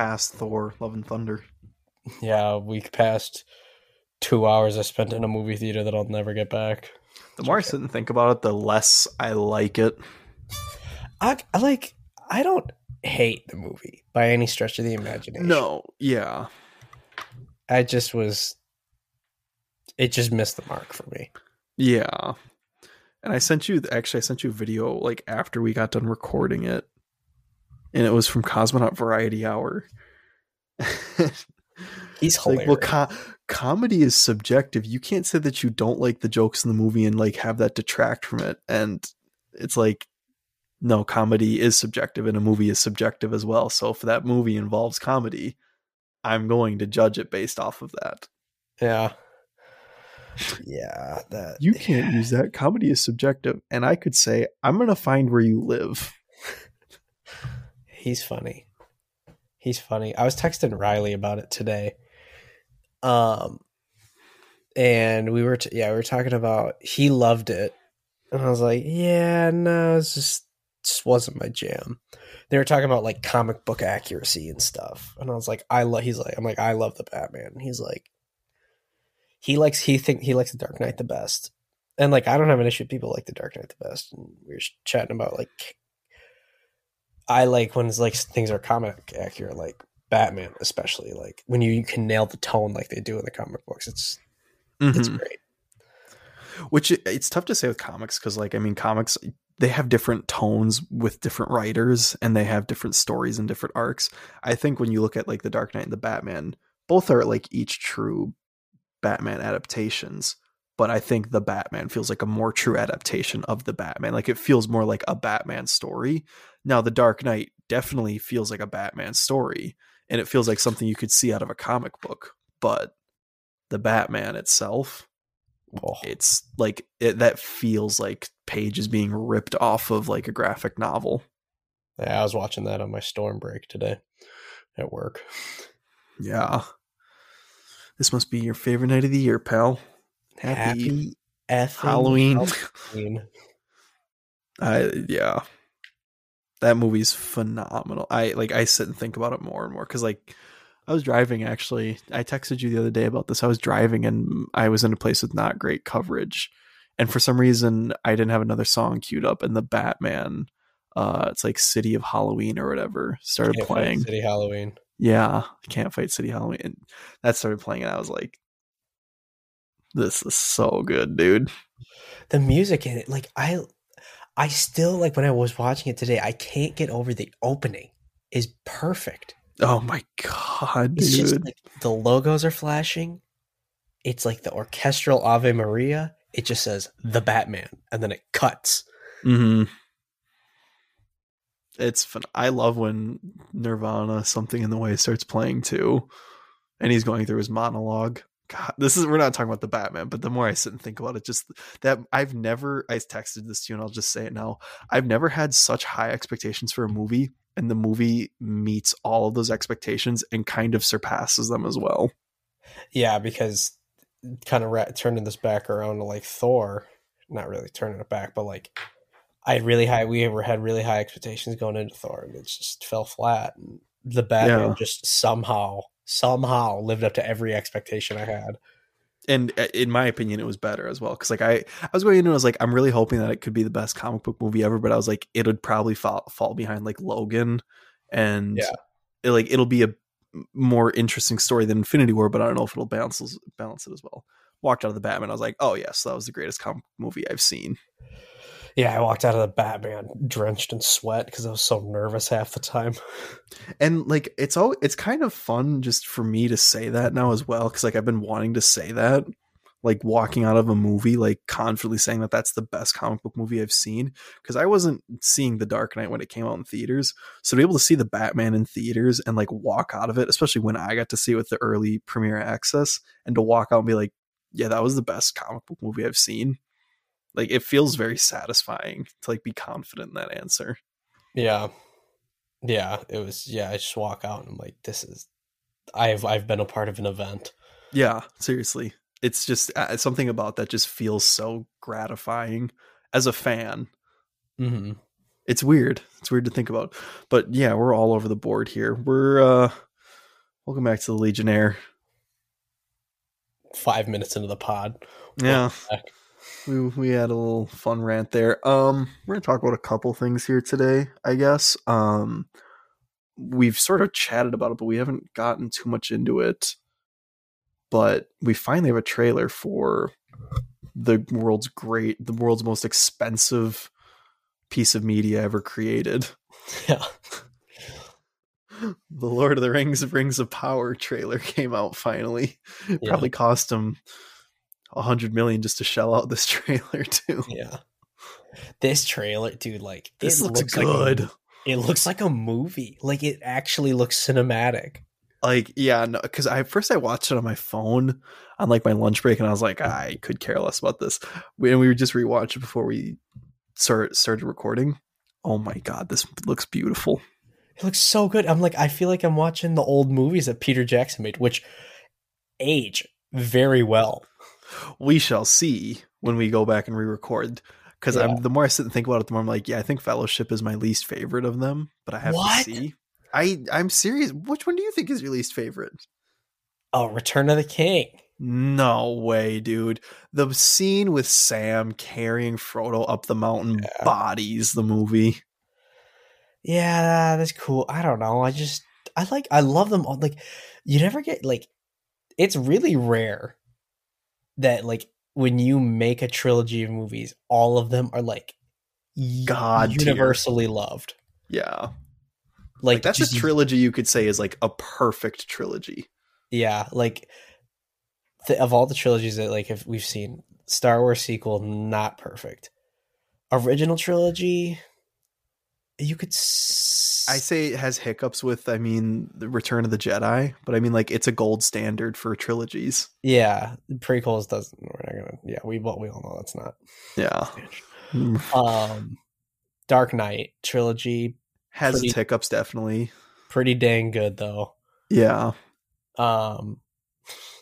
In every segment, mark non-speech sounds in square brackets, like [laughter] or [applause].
past Thor: Love and Thunder. Yeah, a week past two hours I spent in a movie theater that I'll never get back. The more I sit and think about it, the less I like it. I, I like I don't hate the movie by any stretch of the imagination. No, yeah, I just was it just missed the mark for me. yeah. And I sent you actually, I sent you a video like after we got done recording it, and it was from Cosmonaut Variety Hour. [laughs] He's It's like, well, co- comedy is subjective. You can't say that you don't like the jokes in the movie and like have that detract from it. And it's like, no, comedy is subjective, and a movie is subjective as well. So if that movie involves comedy, I'm going to judge it based off of that. yeah. [sighs] Yeah, that You can't use that. Comedy is subjective, and I could say, I'm going to find where you live. He's funny. He's funny. I was texting Riley about it today. Um and we were t- yeah, we were talking about he loved it. And I was like, "Yeah, no, it's just just wasn't my jam." They were talking about like comic book accuracy and stuff. And I was like, "I love he's like I'm like, "I love the Batman." He's like he likes he think he likes the Dark Knight the best. And like I don't have an issue with people like the Dark Knight the best. And we were chatting about like I like when it's like things are comic accurate, like Batman, especially like when you, you can nail the tone like they do in the comic books. It's it's Mhm. great. Which it- it's tough to say with comics because, like, I mean, comics they have different tones with different writers and they have different stories and different arcs. I think when you look at like the Dark Knight and the Batman, both are like each true Batman adaptations. But I think the Batman feels like a more true adaptation of the Batman. Like it feels more like a Batman story. Now, the Dark Knight definitely feels like a Batman story, and it feels like something you could see out of a comic book. But the Batman itself, Oh, it's like it, that feels like pages being ripped off of like a graphic novel. yeah, I was watching that on my storm break today at work. Yeah. This must be your favorite night of the year, pal. Happy, effing Halloween. Halloween. [laughs] I yeah. That movie's phenomenal. I like I sit and think about it more and more cuz like I was driving actually. I texted you the other day about this. I was driving and I was in a place with not great coverage. And for some reason I didn't have another song queued up and the Batman uh it's like City of Halloween or whatever started Can't Fight playing. City Halloween. Yeah, Can't Fight City Halloween. And that started playing and I was like this is so good, dude. The music in it, like I, I still like when I was watching it today. I can't get over the opening. Is perfect. Oh my god, It's dude. just like the logos are flashing. It's like the orchestral Ave Maria. It just says the Batman, and then it cuts. hmm It's fun. I love when Nirvana, something in the way, starts playing too, and he's going through his monologue. God, this is we're not talking about the Batman, but the more I sit and think about it, just that I've never. I texted this to you, and I'll just say it now. I've never had such high expectations for a movie, and the movie meets all of those expectations and kind of surpasses them as well. Yeah, because kind of ra- turning this back around to like Thor, not really turning it back, but like I had really high. We ever had really high expectations going into Thor, and it just fell flat. And the Batman Yeah. just somehow, somehow lived up to every expectation I had. and uh, in my opinion it was better as well because like I, I was going into it, I was like i'm really hoping that it could be the best comic book movie ever but i was like it would probably fall, fall behind like logan and Yeah. it, like it'll be a more interesting story than infinity war but i don't know if it'll balance balance it as well walked out of the batman i was like oh yes that was the greatest comic movie i've seen Yeah, I walked out of the Batman drenched in sweat because I was so nervous half the time. [laughs] and like it's all it's kind of fun just for me to say that now as well because like i've been wanting to say that like walking out of a movie like confidently saying that that's the best comic book movie i've seen because i wasn't seeing the dark knight when it came out in theaters so to be able to see the batman in theaters and like walk out of it especially when i got to see it with the early premiere access and to walk out and be like yeah that was the best comic book movie i've seen like it feels very satisfying to like be confident in that answer Yeah, yeah, it was. Yeah, I just walk out and I'm like, this is. I've I've been a part of an event. Yeah, seriously. it's just uh, something about that just feels so gratifying as a fan. mm-hmm. It's weird. It's weird to think about. But yeah, we're all over the board here. We're uh welcome back to the Legionnaire. Five minutes into the pod. Yeah. We we had a little fun rant there. Um we're going to talk about a couple things here today, I guess. Um we've sort of chatted about it, but we haven't gotten too much into it. But we finally have a trailer for the world's great, the world's most expensive piece of media ever created. Yeah. [laughs] the Lord of the Rings Rings of Power trailer [laughs] came out finally. Yeah. Probably cost him a hundred million just to shell out this [laughs] trailer too. Yeah. This trailer, dude, like This looks, like a- good. it looks like a movie. Like it actually looks cinematic. Like, yeah, no, because I first I watched it on my phone on like my lunch break, and I was like, I could care less about this. We, and we were just rewatched it before we start started recording. Oh my god, this looks beautiful. It looks so good. I'm like, I feel like I'm watching the old movies that Peter Jackson made, which age very well. We shall see when we go back and re-record. Because Yeah. I'm the more I sit and think about it, the more I'm like, yeah, I think Fellowship is my least favorite of them, but I have What? to see. I I'm serious. Which one do you think is your least favorite? Oh, Return of the King. No way, dude. The scene with Sam carrying Frodo up the mountain Yeah. bodies the movie. Yeah, that's cool. I don't know. I just I like I love them all. Like you never get like it's really rare that like when you make a trilogy of movies, all of them are like God tier. universally loved. Yeah. Like, Like that's just- a trilogy you could say is like a perfect trilogy. Yeah, like th- of all the trilogies that like if we've seen, Star Wars sequel not perfect. Original trilogy, you could. S- I say it has hiccups with I mean the Return of the Jedi, but I mean like it's a gold standard for trilogies. yeah, prequels doesn't. We're not gonna. Yeah, we well, we all know that's not. Yeah. Um, Dark Knight trilogy, Has Pretty- its hiccups definitely. pretty dang good though. Yeah. Um,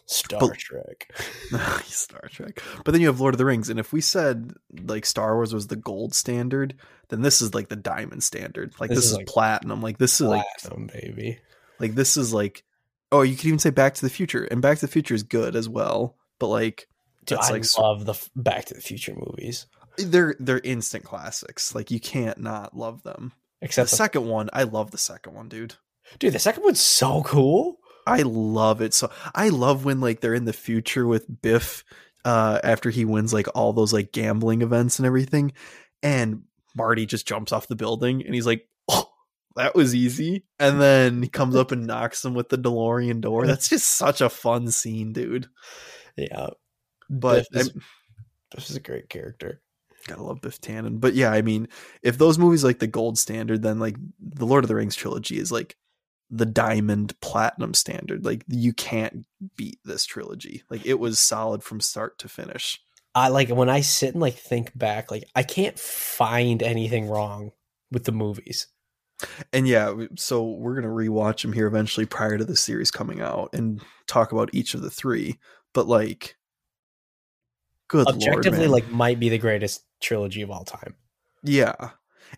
Star But- Trek. [laughs] Star Trek. But then you have Lord of the Rings, and if we said like Star Wars was the gold standard, then this is like the diamond standard. Like This this, is, like, platinum. Like this is like Platinum, baby. like this is like oh, you could even say Back to the Future, and Back to the Future is good as well. But like Dude, I like love the Back to the Future movies, they're they're instant classics. Like you can't not love them. The except the second one, I love the second one, dude. Dude, the second one's so cool. I love it. So I love when like they're in the future with Biff uh after he wins like all those like gambling events and everything and Marty just jumps off the building and he's like, "Oh, that was easy." And then he comes up and knocks him with the DeLorean door. That's just such a fun scene, dude. Yeah, But Biff is- I this is a great character. gotta love Biff Tannen. But yeah, I mean, if those movies like the gold standard, then like the Lord of the Rings trilogy is like the diamond platinum standard. Like you can't beat this trilogy. Like it was solid from start to finish. I like when I sit and like think back, like I can't find anything wrong with the movies. And yeah, so we're gonna rewatch them here eventually prior to the series coming out and talk about each of the three. But like, good Objectively, lord, like might be the greatest trilogy of all time. Yeah.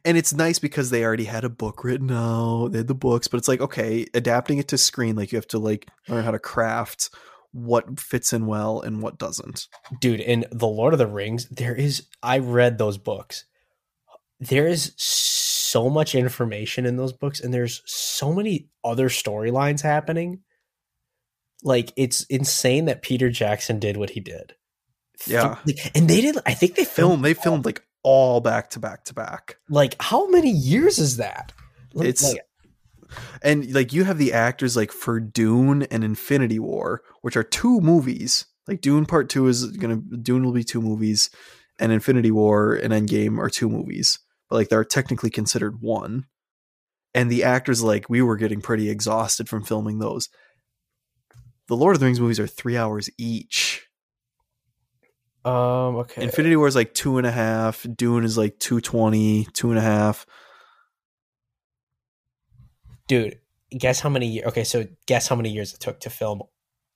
And it's nice because they already had a book written out. They had the books, but it's like, okay, adapting it to screen, like you have to like learn how to craft what fits in well and what doesn't. Dude, in The Lord of the Rings, there is I read those books. There is so much information in those books, and there's so many other storylines happening. Like it's insane that Peter Jackson did what he did. Yeah. And they did. I think they filmed Film they filmed like all back to back to back. like how many years is that? It's like, and like you have the actors like for Dune and Infinity War, which are two movies. Like Dune Part Two is gonna Dune will be two movies, and Infinity War and Endgame are two movies, but like they're technically considered one. And the actors like we were getting pretty exhausted from filming those. The Lord of the Rings movies are three hours each. Um. Okay. Infinity War is like two and a half. Dune is like 220, two and a half. dude guess how many okay so guess how many years it took to film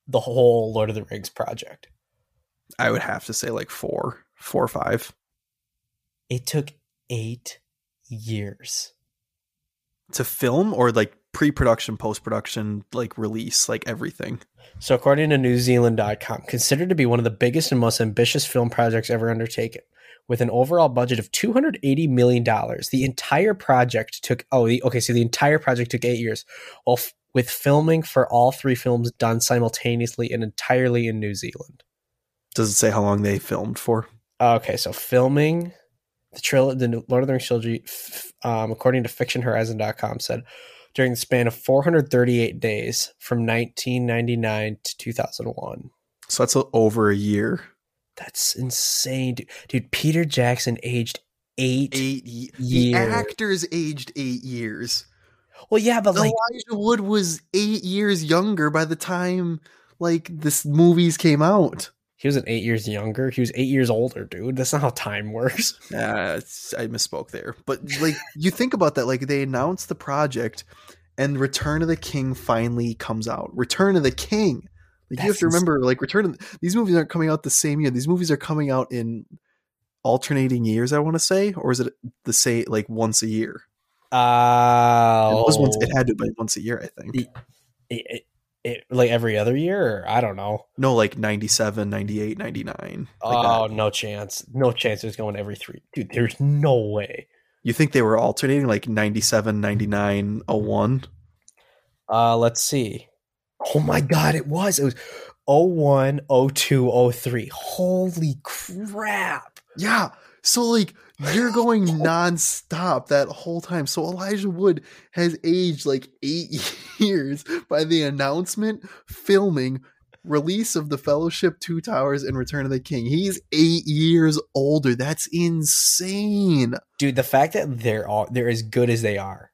the whole lord of the rings project I would have to say like four, four or five. It took eight years. To film or like pre-production, post-production, like release, like everything. So, according to NewZealand.com, considered to be one of the biggest and most ambitious film projects ever undertaken, with an overall budget of $280 million. The entire project took, oh, the, okay, so the entire project took eight years, well, f- with filming for all three films done simultaneously and entirely in New Zealand. Does it say how long they filmed for? Okay, so filming the trilogy, the Lord of the Rings trilogy, f- um, according to FictionHorizon.com, said during the span of 438 days from 1999 to 2001. So that's a, over a year. That's insane, dude. dude Peter Jackson aged eight. Eight ye- The actors aged eight years. Well, yeah, but like, Elijah Wood was eight years younger by the time like this movies came out. He wasn't eight years younger. He was eight years older, dude. That's not how time works. [laughs] Uh, I misspoke there. But like you think about that, like they announced the project and Return of the King finally comes out. Return of the King. Like you have to remember, like Return of these movies aren't coming out the same year. These movies are coming out in alternating years, I want to say, or is it the same like once a year? Uh, It was once it had to be once a year, I think. it, it, it, like every other year, or I don't know. No, like 97, 98, 99. Like oh, that. no chance. No chance it's going every three. Dude, there's no way. You think they were alternating like 97, 99, 01? Uh, let's see. Oh my god, it was. It was 01, 02, 03. Holy crap. Yeah. So like you're going nonstop that whole time. So Elijah Wood has aged like eight [laughs] years by the announcement, filming, release of the Fellowship, Two Towers, and Return of the King. He's eight years older. That's insane. Dude, the fact that they're all they're as good as they are.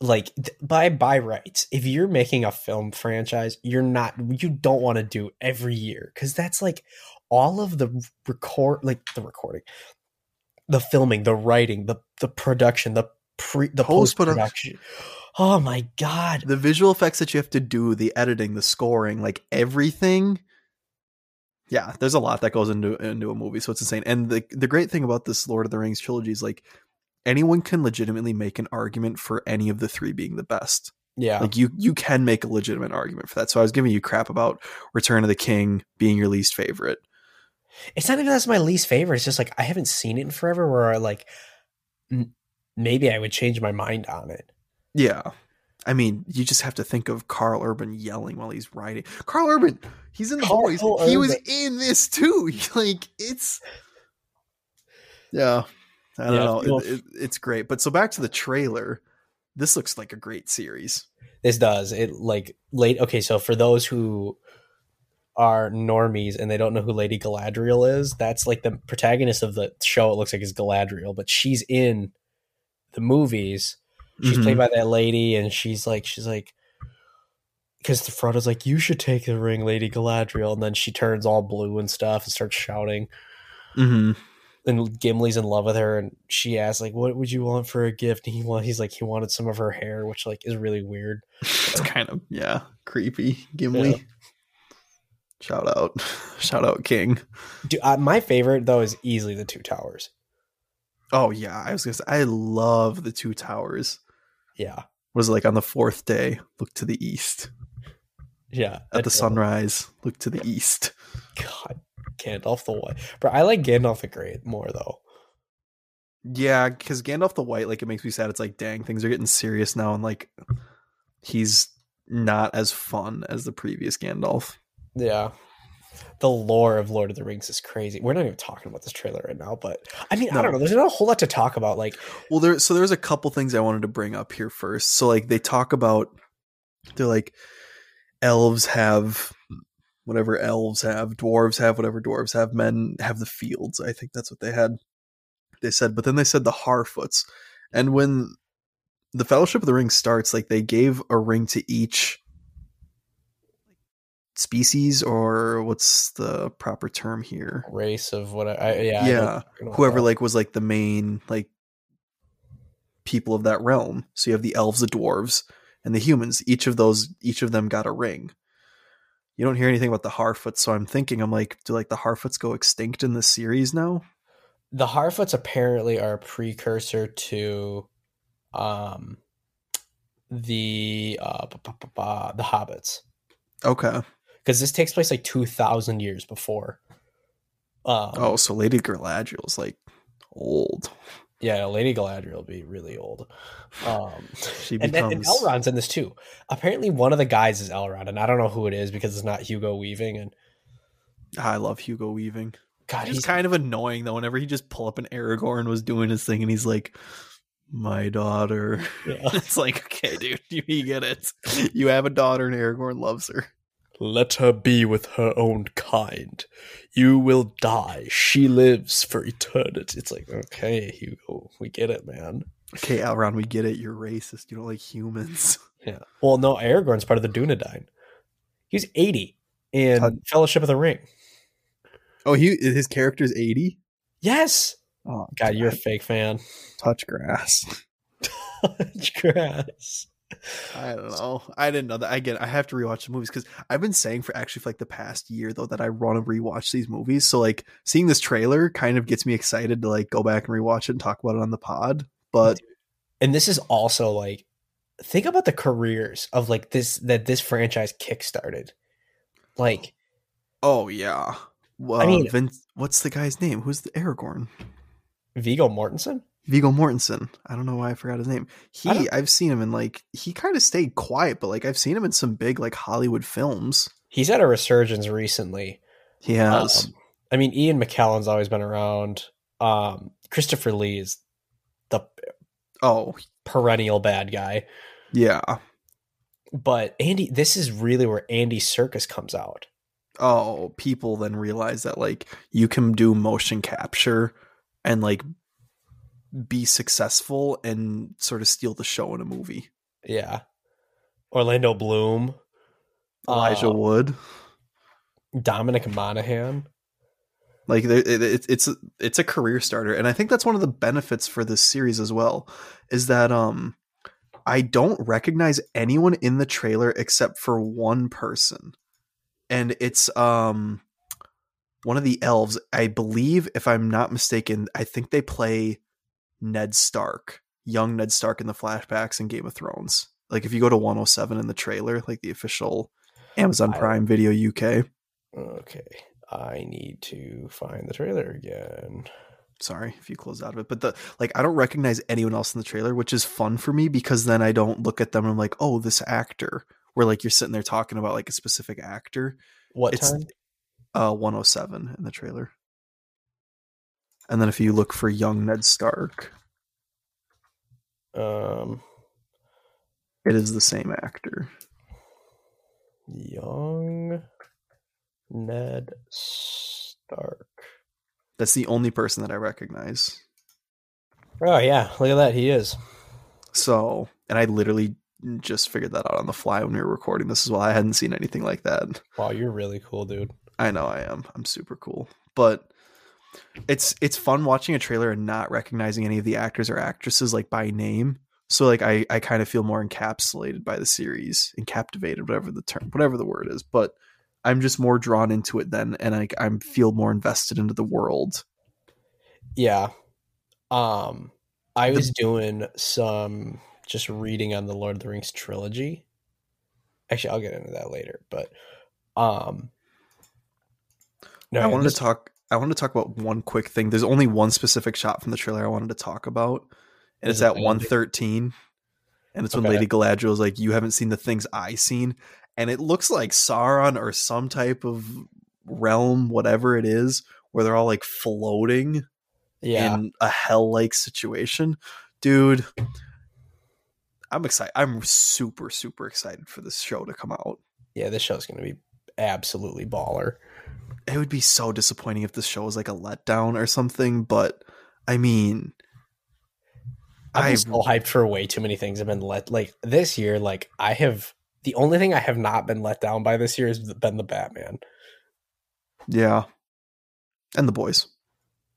Like by by rights, if you're making a film franchise, you're not you don't want to do every year cuz that's like all of the record like the recording, the filming, the writing, the the production, the pre the post production. Oh my god. The visual effects that you have to do, the editing, the scoring, like everything. Yeah, there's a lot that goes into into a movie, so it's insane. And the the great thing about this Lord of the Rings trilogy is like anyone can legitimately make an argument for any of the three being the best. Yeah. Like you you can make a legitimate argument for that. So I was giving you crap about Return of the King being your least favorite. It's not even that's my least favorite. It's just like I haven't seen it in forever. Where I like, m- maybe I would change my mind on it. Yeah. I mean, you just have to think of Karl Urban yelling while he's riding. Karl Urban, he's in the Carl boys. He was in this too. [laughs] Like it's Yeah. I don't Yeah, know. It, it, it's great. But so back to the trailer. This looks like a great series. This does it like late. Okay, so for those who are normies and they don't know who Lady Galadriel is, that's like the protagonist of the show. It looks like is Galadriel, but she's in the movies. She's Mhm. played by that lady, and she's like, she's like, because the Frodo's like, you should take the ring, Lady Galadriel, and then she turns all blue and stuff and starts shouting. Mhm. and Gimli's in love with her, and she asks like, "What would you want for a gift?" And he want, he's like, he wanted some of her hair, which like is really weird. [laughs] It's kind of yeah, creepy. Gimli. Yeah. Shout out. [laughs] Shout out King. Dude, uh, my favorite though is easily the Two Towers. Oh yeah, I was gonna say I love the two towers. Yeah, Was like on the fourth day, look to the east. yeah. At the sunrise, look to the east. God, Gandalf the White, bro. I like Gandalf the Great more though. Yeah, because Gandalf the White, like it makes me sad. It's like, dang, things are getting serious now, and like he's not as fun as the previous Gandalf. Yeah. The lore of Lord of the Rings is crazy. We're not even talking about this trailer right now, but I mean, I don't know. There's not a whole lot to talk about. Like, Well, there so there's a couple things I wanted to bring up here first. So like they talk about they're like elves have whatever elves have, dwarves have whatever dwarves have, men have the fields. I think that's what they had. They said, but then they said the Harfoots. And when the Fellowship of the Ring starts, like they gave a ring to each species or what's the proper term here? race of what I, I yeah, Yeah, know what you're talking about whoever like was like the main like people of that realm. So you have the elves, the dwarves, and the humans. Each of those, each of them got a ring. you don't hear anything about the Harfoots, so I'm thinking I'm like, do like the Harfoots go extinct in this series now? The Harfoots apparently are a precursor to um the uh the hobbits Okay. Because this takes place like 2000 years before um Oh, so Lady Galadriel's like old. yeah lady galadriel will be really old um [laughs] She and, then, and elrond's in this too apparently one of the guys is elrond and i don't know who it is because it's not hugo weaving and I love Hugo Weaving. god He's he's kind of annoying though. Whenever he just pull up and Aragorn was doing his thing, and he's like, "My daughter." yeah. [laughs] it's like, okay, dude, you, [laughs] you get it. You have a daughter, and Aragorn loves her. Let her be with her own kind. You will die. She lives for eternity. It's like, okay, Hugo, we get it, man. Okay, Elrond, we get it. You're racist. You don't like humans. [laughs] Yeah. Well, no, Aragorn's part of the Dunedain. He's 80 in Touch- Fellowship of the Ring. Oh, he his character's eighty. Yes. Oh, God, you're a fake fan. touch grass. [laughs] Touch grass. I don't know. I didn't know that. Again, I have to rewatch the movies because I've been saying for actually for like the past year though that I want to rewatch these movies. So like seeing this trailer kind of gets me excited to like go back and rewatch it and talk about it on the pod. But And this is also like, think about the careers of like this, that this franchise kickstarted. Like, oh yeah, well, I mean- Vince, what's the guy's name? Who's the Aragorn? Viggo Mortensen? Viggo Mortensen. I don't know why I forgot his name. He, I've seen him in like he kind of stayed quiet, but like I've seen him in some big like Hollywood films. He's had a resurgence recently. He has. Um, I mean, Ian McKellen's always been around. Um, Christopher Lee is the oh perennial bad guy. yeah. But Andy, this is really where Andy Serkis comes out. oh, people then realize that like you can do motion capture and like be successful and sort of steal the show in a movie. Yeah. Orlando Bloom, Elijah Uh, Wood, Dominic Monaghan. like there- it, it, it's it's a career starter, and I think that's one of the benefits for this series as well, is that um I don't recognize anyone in the trailer except for one person, and it's um one of the elves. I believe, if I'm not mistaken, I think they play Ned Stark, young Ned Stark in the flashbacks in Game of Thrones. Like if you go to 107 in the trailer, like the official Amazon Prime Video UK. Okay. I need to find the trailer again. sorry if you close out of it but the like i don't recognize anyone else in the trailer which is fun for me because then i don't look at them and i'm like oh this actor where like you're sitting there talking about like a specific actor What It's- time? uh 107 in the trailer and then if you look for young ned stark Um, it is the same actor young Ned Stark. that's the only person that i recognize Oh yeah, look at that. He is. so and i literally just figured that out on the fly when we were recording this as well i hadn't seen anything like that Wow, you're really cool, dude. I know I am. I'm super cool. But it's it's fun watching a trailer and not recognizing any of the actors or actresses like by name. So like I I kind of feel more encapsulated by the series, and captivated, whatever the term, whatever the word is. But I'm just more drawn into it then, and I I feel more invested into the world. Yeah. Um I The- was doing some just reading on the Lord of the Rings trilogy. Actually, I'll get into that later, but um no, I wanted this- to talk. I wanted to talk about one quick thing. There's only one specific shot from the trailer I wanted to talk about, and Is it's it at Andy? 113. And it's when Okay. Lady Galadriel is like, "You haven't seen the things I seen," and it looks like Sauron or some type of realm, whatever it is, where they're all like floating yeah. in a hell-like situation. Dude, I'm excited. I'm super, super excited for this show to come out. Yeah, this show's going to be absolutely baller. It would be so disappointing if this show was like a letdown or something. But I mean, I've I so hyped for way too many things. I've been let like this year. Like I have the only thing I have not been let down by this year has been the Batman yeah, and the boys.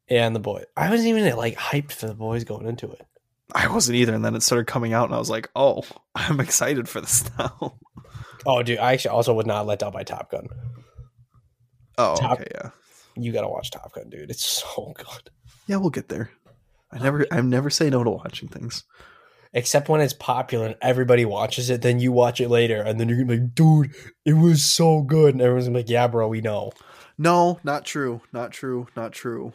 Yeah, and the boy. I wasn't even like hyped for the boys going into it. I wasn't either, and then it started coming out, and I was like, "Oh, [laughs] I'm excited for this [laughs] now." Oh, dude, I actually also was not let down by Top Gun. Oh, Top- okay, yeah, You gotta watch Top Gun, dude. It's [laughs] so good. yeah. We'll get there. I never, I never say no to watching things. Except when it's popular and everybody watches it, then you watch it later, and then you're gonna be like, dude, it was so good. And everyone's gonna be like, yeah, bro, we know. No, not true. Not true. Not true.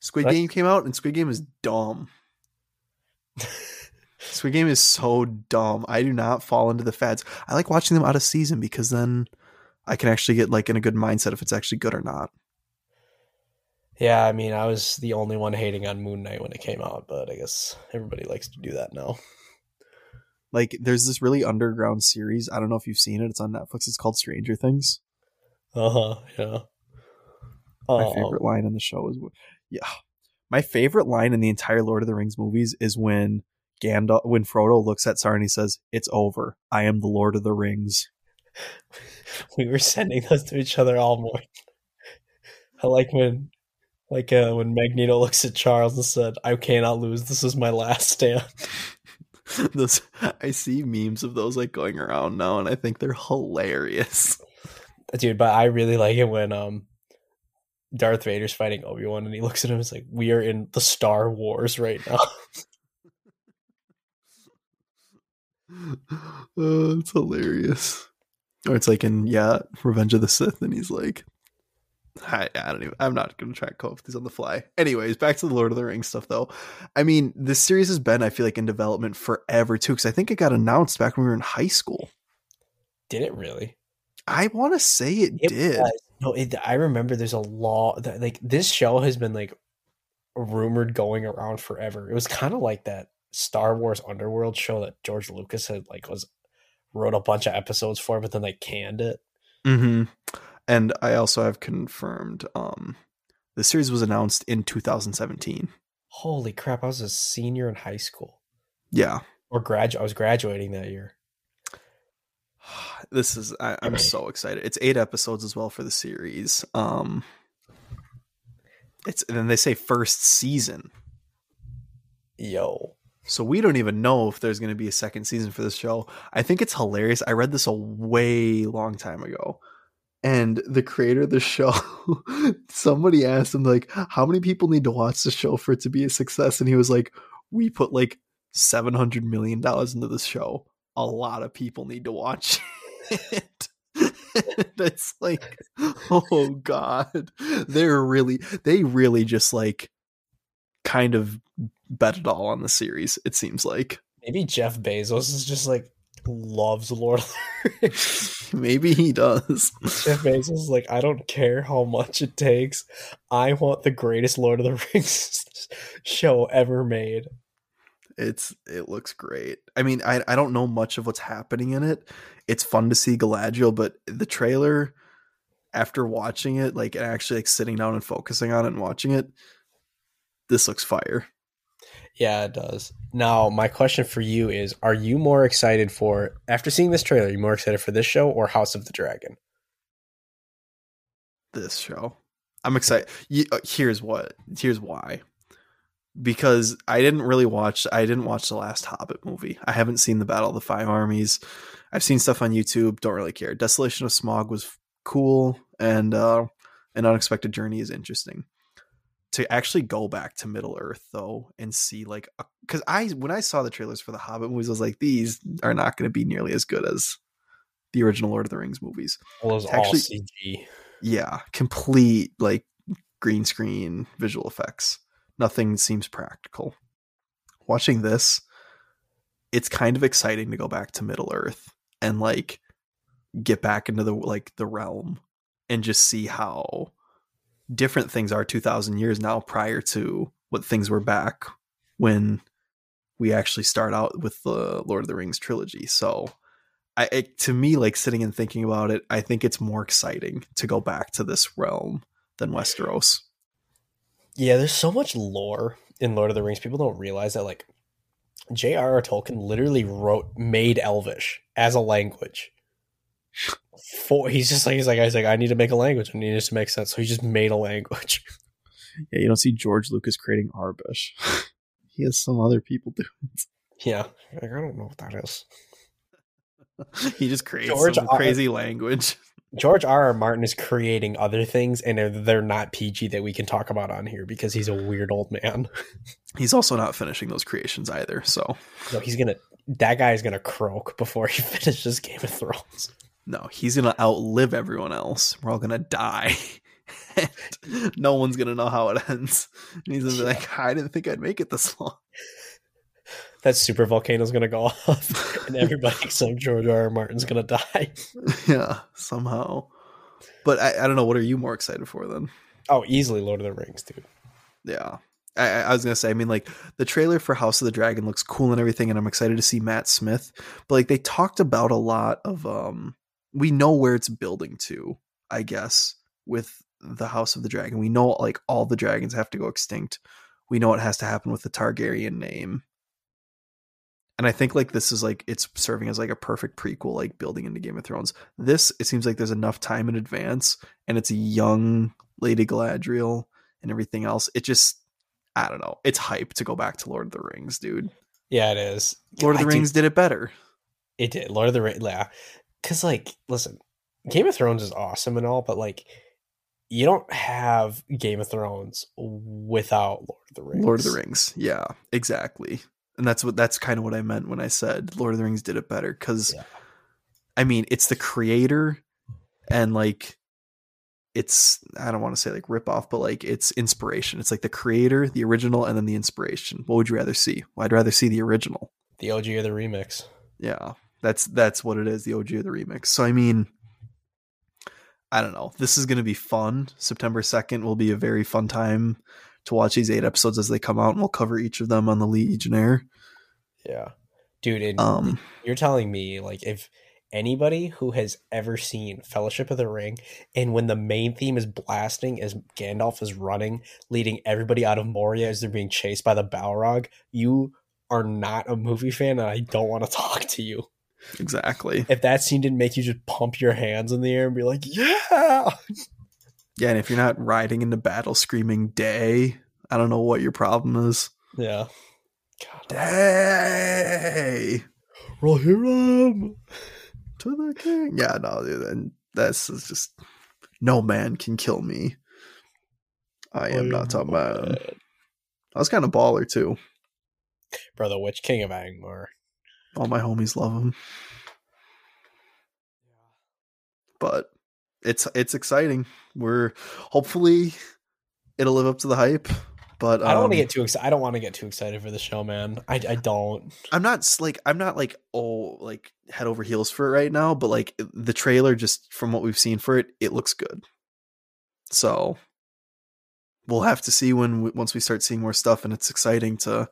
Squid What? Game came out, and Squid Game is dumb. [laughs] Squid Game is so dumb. I do not fall into the fads. I like watching them out of season because then I can actually get like in a good mindset if it's actually good or not. Yeah, I mean, I was the only one hating on Moon Knight when it came out, but I guess everybody likes to do that now. Like, there's this really underground series. I don't know if you've seen it. It's on Netflix. It's called Stranger Things. Uh huh. Yeah. My Um, favorite line in the show is, yeah, my favorite line in the entire Lord of the Rings movies is when Gandalf, when Frodo looks at Sauron, and he says, "It's over. I am the Lord of the Rings." [laughs] we were sending those to each other all morning. I like when, like uh, when Magneto looks at Charles and said, "I cannot lose. This is my last stand." [laughs] those I see memes of those like going around now, and I think they're hilarious. Dude, but I really like it when um, Darth Vader's fighting Obi Wan, and he looks at him and is like, "We are in the Star Wars right now." oh, [laughs] it's hilarious. Or it's like in yeah, Revenge of the Sith, and he's like, I, I don't even. I'm not going to try and come up with these on the fly. Anyways, back to the Lord of the Rings stuff, though. I mean, this series has been, I feel like, in development forever too, because I think it got announced back when we were in high school. Did it really? I want to say it, It did. was. No, it, I remember there's a law that like this show has been like rumored going around forever. It was kind of like that Star Wars Underworld show that George Lucas had like was wrote a bunch of episodes for, but then they canned it. hmm And I also have confirmed um, the series was announced in 2017. Holy crap! I was a senior in high school Yeah. or grad. I was graduating that year. [sighs] This is I, I'm so excited. It's eight episodes as well for the series. Um it's and then they say first season. Yo, So we don't even know if there's going to be a second season for this show. I think it's hilarious. I read this a way long time ago. And the creator of the [laughs] show, somebody asked him like, "How many people need to watch the show for it to be a success?" And he was like, "We put like 700 million dollars into this show. A lot of people need to watch [laughs] it." [laughs] That's like, oh god, they're really, they really just like, kind of bet it all on the series. It seems like maybe Jeff Bezos is just like loves Lord of the Rings. [laughs] [laughs] maybe he does. Jeff Bezos is like, I don't care how much it takes. I want the greatest Lord of the [laughs] Rings show ever made. It's it looks great. I mean, I I don't know much of what's happening in it. It's fun to see Galadriel, but the trailer after watching it, like and actually like sitting down and focusing on it and watching it, this looks fire. Yeah, it does. Now, my question for you is Are you more excited for, after seeing this trailer, are you more excited for this show or House of the Dragon? This show, I'm excited. Uh, here's what. Here's why. Because I didn't really watch. I didn't watch the last Hobbit movie. I haven't seen the Battle of the Five Armies. I've seen stuff on YouTube. Don't really care. Desolation of Smaug was cool, and uh, an unexpected journey is interesting. To actually go back to Middle Earth though and see like because I when I saw the trailers for the Hobbit movies, I was like, these are not going to be nearly as good as the original Lord of the Rings movies. Well, Actually- all CG. Yeah, complete like green screen visual effects. Nothing seems practical. Watching this, it's kind of exciting to go back to Middle Earth and like get back into the like the realm and just see how different things are 2000 years now prior to what things were back when we actually start out with the Lord of the Rings trilogy. So I it, to me like sitting and thinking about it, I think it's more exciting to go back to this realm than Westeros. Yeah, there's so much lore in Lord of the Rings. People don't realize that, like, J.R.R. Tolkien literally wrote, made Elvish as a language. For he's just like he's like like I need to make a language. I need it to make sense. So he just made a language. [laughs] Yeah, you don't see George Lucas creating Arbush. [laughs] he has some other people do. Yeah, like, I don't know what that is. [laughs] he just creates George some R- crazy language. George R. R. Martin is creating other things, and they're, they're not PG that we can talk about on here because he's a weird old man. He's also not finishing those creations either. So So he's gonna that guy is gonna croak before he finishes Game of Thrones. No, he's gonna outlive everyone else. We're all gonna die. [laughs] and no one's gonna know how it ends. And he's gonna be like, I didn't think I'd make it this long. [laughs] That super volcano's gonna go [laughs] off, and everybody except George R. R. Martin's gonna die. yeah, somehow. But I, I don't know. What are you more excited for then? Oh, easily Lord of the Rings, dude. Yeah. I, I I was gonna say, I mean, like the trailer for House of the Dragon looks cool and everything, and I'm excited to see Matt Smith. But like they talked about a lot of um we know where it's building to, I guess, with the House of the Dragon. We know like all the dragons have to go extinct. We know what has to happen with the Targaryen name. And I think like this is like it's serving as like a perfect prequel, like building into Game of Thrones. This it seems like there's enough time in advance, and it's a young Lady Galadriel and everything else. It just I don't know. It's hype to go back to Lord of the Rings, dude. Yeah, it is. Lord of the I do- Rings did it better. It did. Lord of the Rings, yeah. Because, like, listen, Game of Thrones is awesome and all, but, like, you don't have Game of Thrones without Lord of the Rings. Lord of the Rings. Yeah, exactly. And that's what that's kind of what I meant when I said Lord of the Rings did it better cuz Yeah. I mean, it's the creator and like it's I don't want to say like rip off, but like it's inspiration. It's like the creator, the original and then the inspiration. What would you rather see? Well, I'd rather see the original. The OG or the remix. Yeah, that's that's what it is. The OG of the remix. So I mean, I don't know. This is going to be fun. September second will be a very fun time to watch these eight episodes as they come out, and we'll cover each of them on the Legionnaire. Yeah. Dude, and Um, you're telling me, like, if anybody who has ever seen Fellowship of the Ring, and when the main theme is blasting as Gandalf is running, leading everybody out of Moria as they're being chased by the Balrog, you are not a movie fan, and I don't want to [laughs] talk to you. Exactly. If that scene didn't make you just pump your hands in the air and be like, yeah, Yeah, and if you're not riding into battle screaming "Day," I don't know what your problem is. yeah. God, Day Rohirrim. to the king. Yeah, no, this is just no man can kill me. I am not a man. I was kind of baller too. Bro, the Witch King of Angmar. All my homies love him. But it's it's exciting. We're hopefully it'll live up to the hype. But I don't want to um, get too excited. I don't want to get too excited for the show, man. I, I don't. I'm not like I'm not like oh like head over heels for it right now, but like the trailer just from what we've seen for it, it looks good. So we'll have to see when we, once we start seeing more stuff, and it's exciting to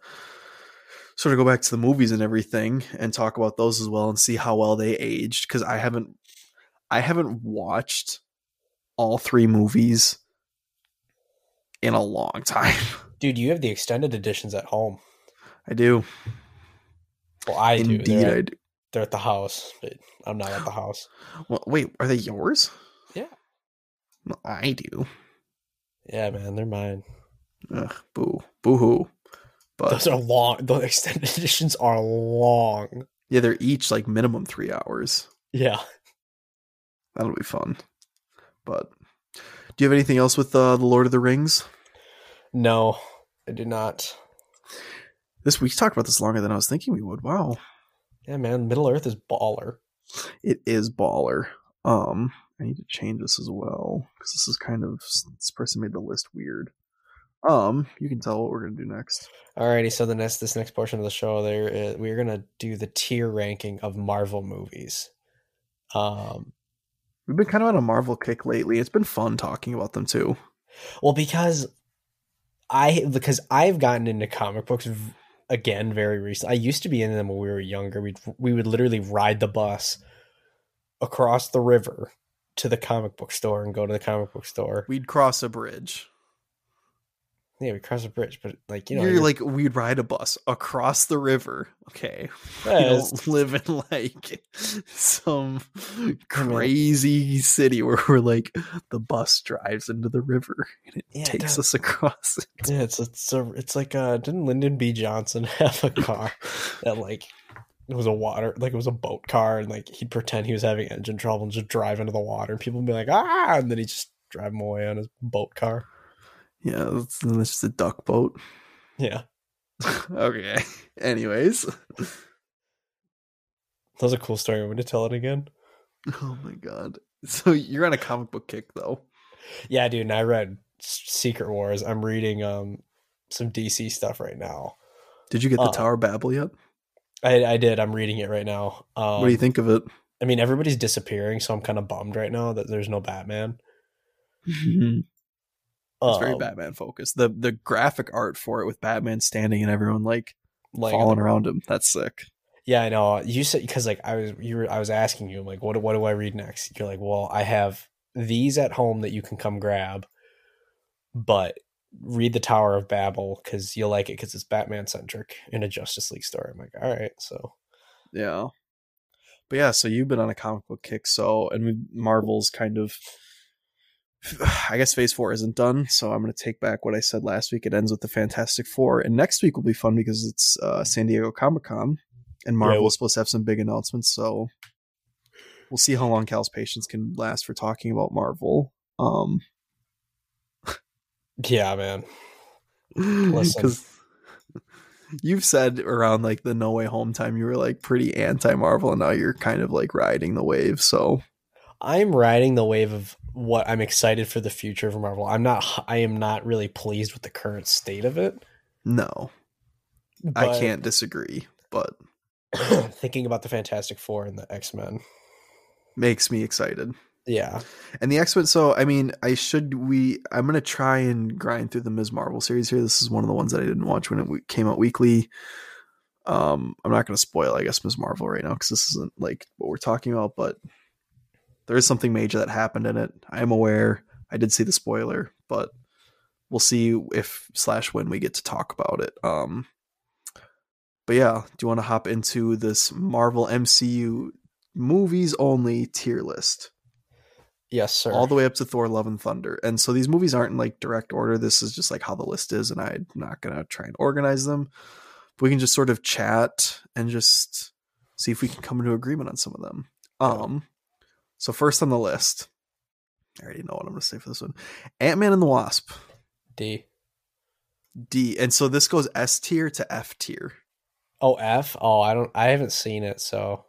sort of go back to the movies and everything and talk about those as well and see how well they aged because I haven't I haven't watched all three movies in a long [laughs] time. Dude, you have the extended editions at home. I do. Well, I do. Indeed, They're I at, do. they're at the house, but I'm not at the house. Well, wait, are they yours? Yeah. Well, I do. Yeah, man, they're mine. Ugh, boo, boo hoo. But Those are long. The extended [laughs] editions are long. yeah, they're each like minimum three hours. Yeah. That'll be fun. But do you have anything else with uh, the Lord of the Rings? No, I do not. This we talked about this longer than I was thinking we would. Wow, Yeah, man, Middle Earth is baller. it is baller. Um, I need to change this as well because this is kind of this person made the list weird. Um, you can tell what we're gonna do next. Alrighty, so the next this next portion of the show, there is, we're gonna do the tier ranking of Marvel movies. Um, We've been kind of on a Marvel kick lately. It's been fun talking about them too. well, because I because I've gotten into comic books v- again very recently. I used to be in them when we were younger. We we would literally ride the bus across the river to the comic book store and go to the comic book store. We'd cross a bridge. Yeah, we cross a bridge, but like you know, you're, you're- like we'd ride a bus across the river. Okay, [laughs] we Yeah, it's- don't live in like some crazy city where we're like the bus drives into the river and it Yeah, takes us across it. Yeah, it's it's a, it's like uh didn't Lyndon B. Johnson [laughs] have a car [laughs] that like it was a water like it was a boat car and like he'd pretend he was having engine trouble and just drive into the water and people would be like ah and then he'd just drive him away on his boat car Yeah, that's, that's just a duck boat. yeah [laughs] okay. Anyways. that was a cool story I want me to tell it again Oh my god. So you're on a comic book kick though. yeah dude and i read secret wars i'm reading um some dc stuff right now Did you get the Uh, Tower of Babel yet? i i did i'm reading it right now um what do you think of it? i mean everybody's disappearing so i'm kind of bummed right now that there's no batman [laughs] it's very Um, Batman focused. The the graphic art for it with Batman standing and everyone like falling around him. That's sick. Yeah, I know. You said because like I was you were I was asking you like what what do I read next? You're like, well, I have these at home that you can come grab, but read the Tower of Babel because you'll like it because it's Batman centric in a Justice League story. I'm like, all right, so Yeah. But yeah, so you've been on a comic book kick, so and we, Marvel's kind of [sighs] I guess phase four isn't done, so I'm gonna take back what I said last week. It ends with the Fantastic Four, and next week will be fun because it's uh, San Diego Comic Con, and Marvel Yeah, we'll- is supposed to have some big announcements. So we'll see how long Cal's patience can last for talking about Marvel. Um, [laughs] yeah, man. Listen. [laughs] because you've said around like the No Way Home time you were like pretty anti Marvel, and now you're kind of like riding the wave. So I'm riding the wave of what I'm excited for the future of Marvel. I'm not. I am not really pleased with the current state of it. no, I can't disagree, but [clears throat] thinking about the Fantastic Four and the X Men. makes me excited. Yeah, And the X Men. So I mean, I should we? I'm gonna try and grind through the Ms. Marvel series here. This is one of the ones that I didn't watch when it came out weekly. Um, I'm not gonna spoil, I guess, Ms. Marvel right now because this isn't like what we're talking about, but there is something major that happened in it. I am aware. I did see the spoiler, but we'll see if slash when we get to talk about it. Um, but yeah, do you want to hop into this Marvel MCU movies only tier list? yes, sir. all the way up to Thor: Love and Thunder. And so these movies aren't in like direct order. This is just like how the list is, and I'm not gonna try and organize them. But we can just sort of chat and just see if we can come into agreement on some of them. Um, so first on the list, I already know what I'm gonna say for this one: Ant Man and the Wasp, D. D. And so this goes S tier to F tier. Oh, F. Oh, I don't. I haven't seen it, so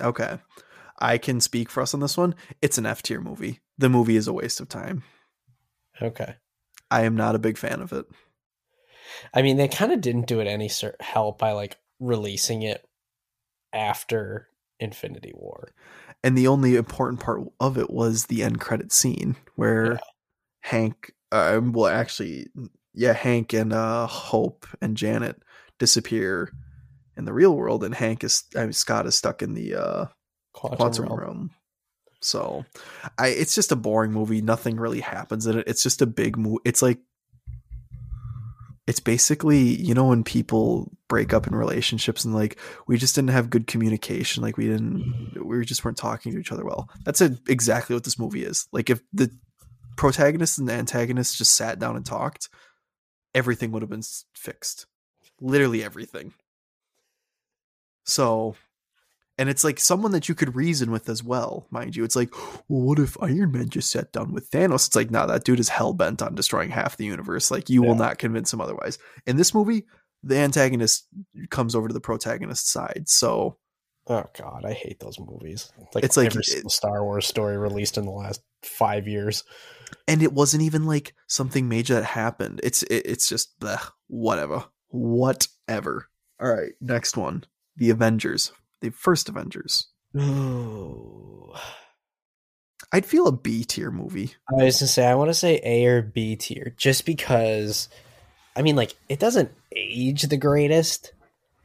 Okay. I can speak for us on this one. It's an F tier movie. The movie is a waste of time. okay. I am not a big fan of it. I mean, they kind of didn't do it any help by like releasing it after Infinity War. And the only important part of it was the end credit scene where Yeah. Hank, uh, well, actually, yeah, Hank and uh, Hope and Janet disappear in the real world, and Hank is, I mean, Scott is stuck in the uh, Quantum, quantum Realm. realm. So, I it's just a boring movie. Nothing really happens in it. It's just a big movie. It's like it's basically you know when people break up in relationships and like we just didn't have good communication like we didn't mm-hmm. we just weren't talking to each other well. That's a, exactly what this movie is. Like if the protagonist and the antagonist just sat down and talked everything would have been fixed. Literally everything. So and it's like someone that you could reason with as well mind you. It's like well what if iron man just sat down with thanos? It's like nah that dude is hell-bent on destroying half the universe. Like you will not convince him otherwise. In this movie the antagonist comes over to the protagonist's side so Oh God, I hate those movies. Like It's like- every Star Wars story released in the last five years. and it wasn't even like something major that happened. It's it, it's just bleh, whatever. Whatever. All right next one. The avengers the first avengers Ooh. i'd feel a b tier movie I was gonna say I want to say A or B tier, just because. I mean, like it doesn't age the greatest,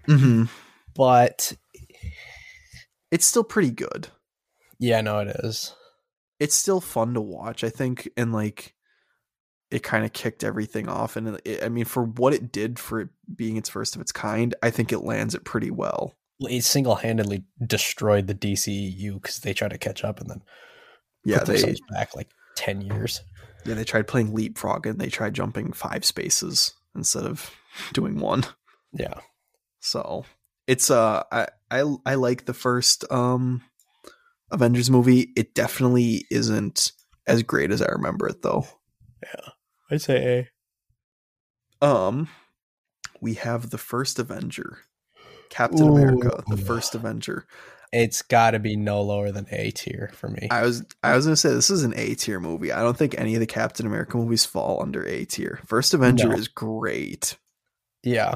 mm-hmm. but it's still pretty good yeah, no, it is. it's still fun to watch i think and like it kind of kicked everything off and it, i mean for what it did for it being its first of its kind i think it lands it pretty well It single handedly destroyed the DCEU because they tried to catch up and then yeah put they back like ten years. yeah they tried playing leapfrog and they tried jumping five spaces instead of [laughs] doing one Yeah, so it's uh i I I like the first um Avengers movie. It definitely isn't as great as I remember it though. Yeah. I'd say A. Um we have the first Avenger. Captain Ooh. America, the first Avenger. It's got to be no lower than A tier for me. I was I was gonna say this is an A tier movie. I don't think any of the Captain America movies fall under A tier. First Avenger No. is great. yeah,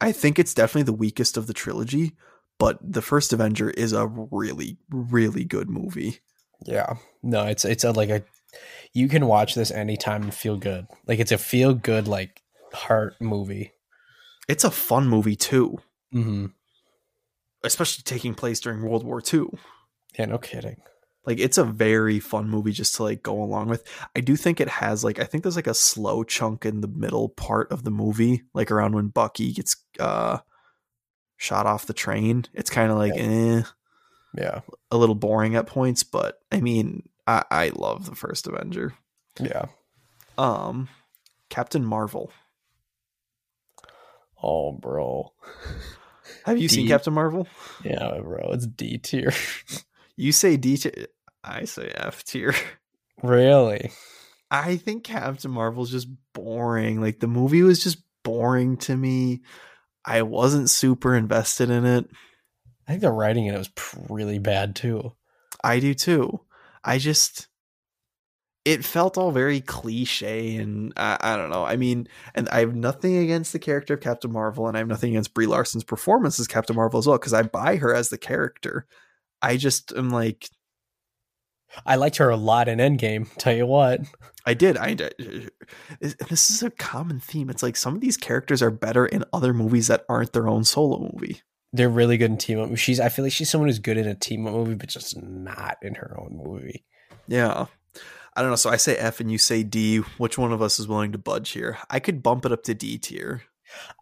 I think it's definitely the weakest of the trilogy, but the first Avenger is a really, really good movie. yeah. No, it's it's a, like a. You can watch this anytime and feel good. Like it's a feel good like heart movie. It's a fun movie too, Mm-hmm. especially taking place during World War II. Yeah, no kidding. Like it's a very fun movie just to like go along with. I do think it has like I think there's like a slow chunk in the middle part of the movie, like around when Bucky gets uh shot off the train. It's kind of like eh, Yeah, a little boring at points, but I mean, I I love the first Avenger. yeah. Um Captain Marvel. Oh, bro. [laughs] Have you seen Captain Marvel? Yeah, bro. It's D tier. [laughs] You say D tier. I say F tier. really? I think Captain Marvel's just boring. Like the movie was just boring to me. I wasn't super invested in it. I think the writing in it was really bad too. I do too. I just it felt all very cliche and I, I don't know. I mean, and I have nothing against the character of Captain Marvel and I have nothing against Brie Larson's performance as Captain Marvel as well because I buy her as the character. I just am like I liked her a lot in Endgame. [laughs] Tell you what. I did. I uh, this is a common theme. It's like some of these characters are better in other movies that aren't their own solo movie. They're really good in team up. She's. I feel like she's someone who's good in a team up movie, but just not in her own movie. Yeah. I don't know. So I say F and you say D. Which one of us is willing to budge here? I could bump it up to D tier.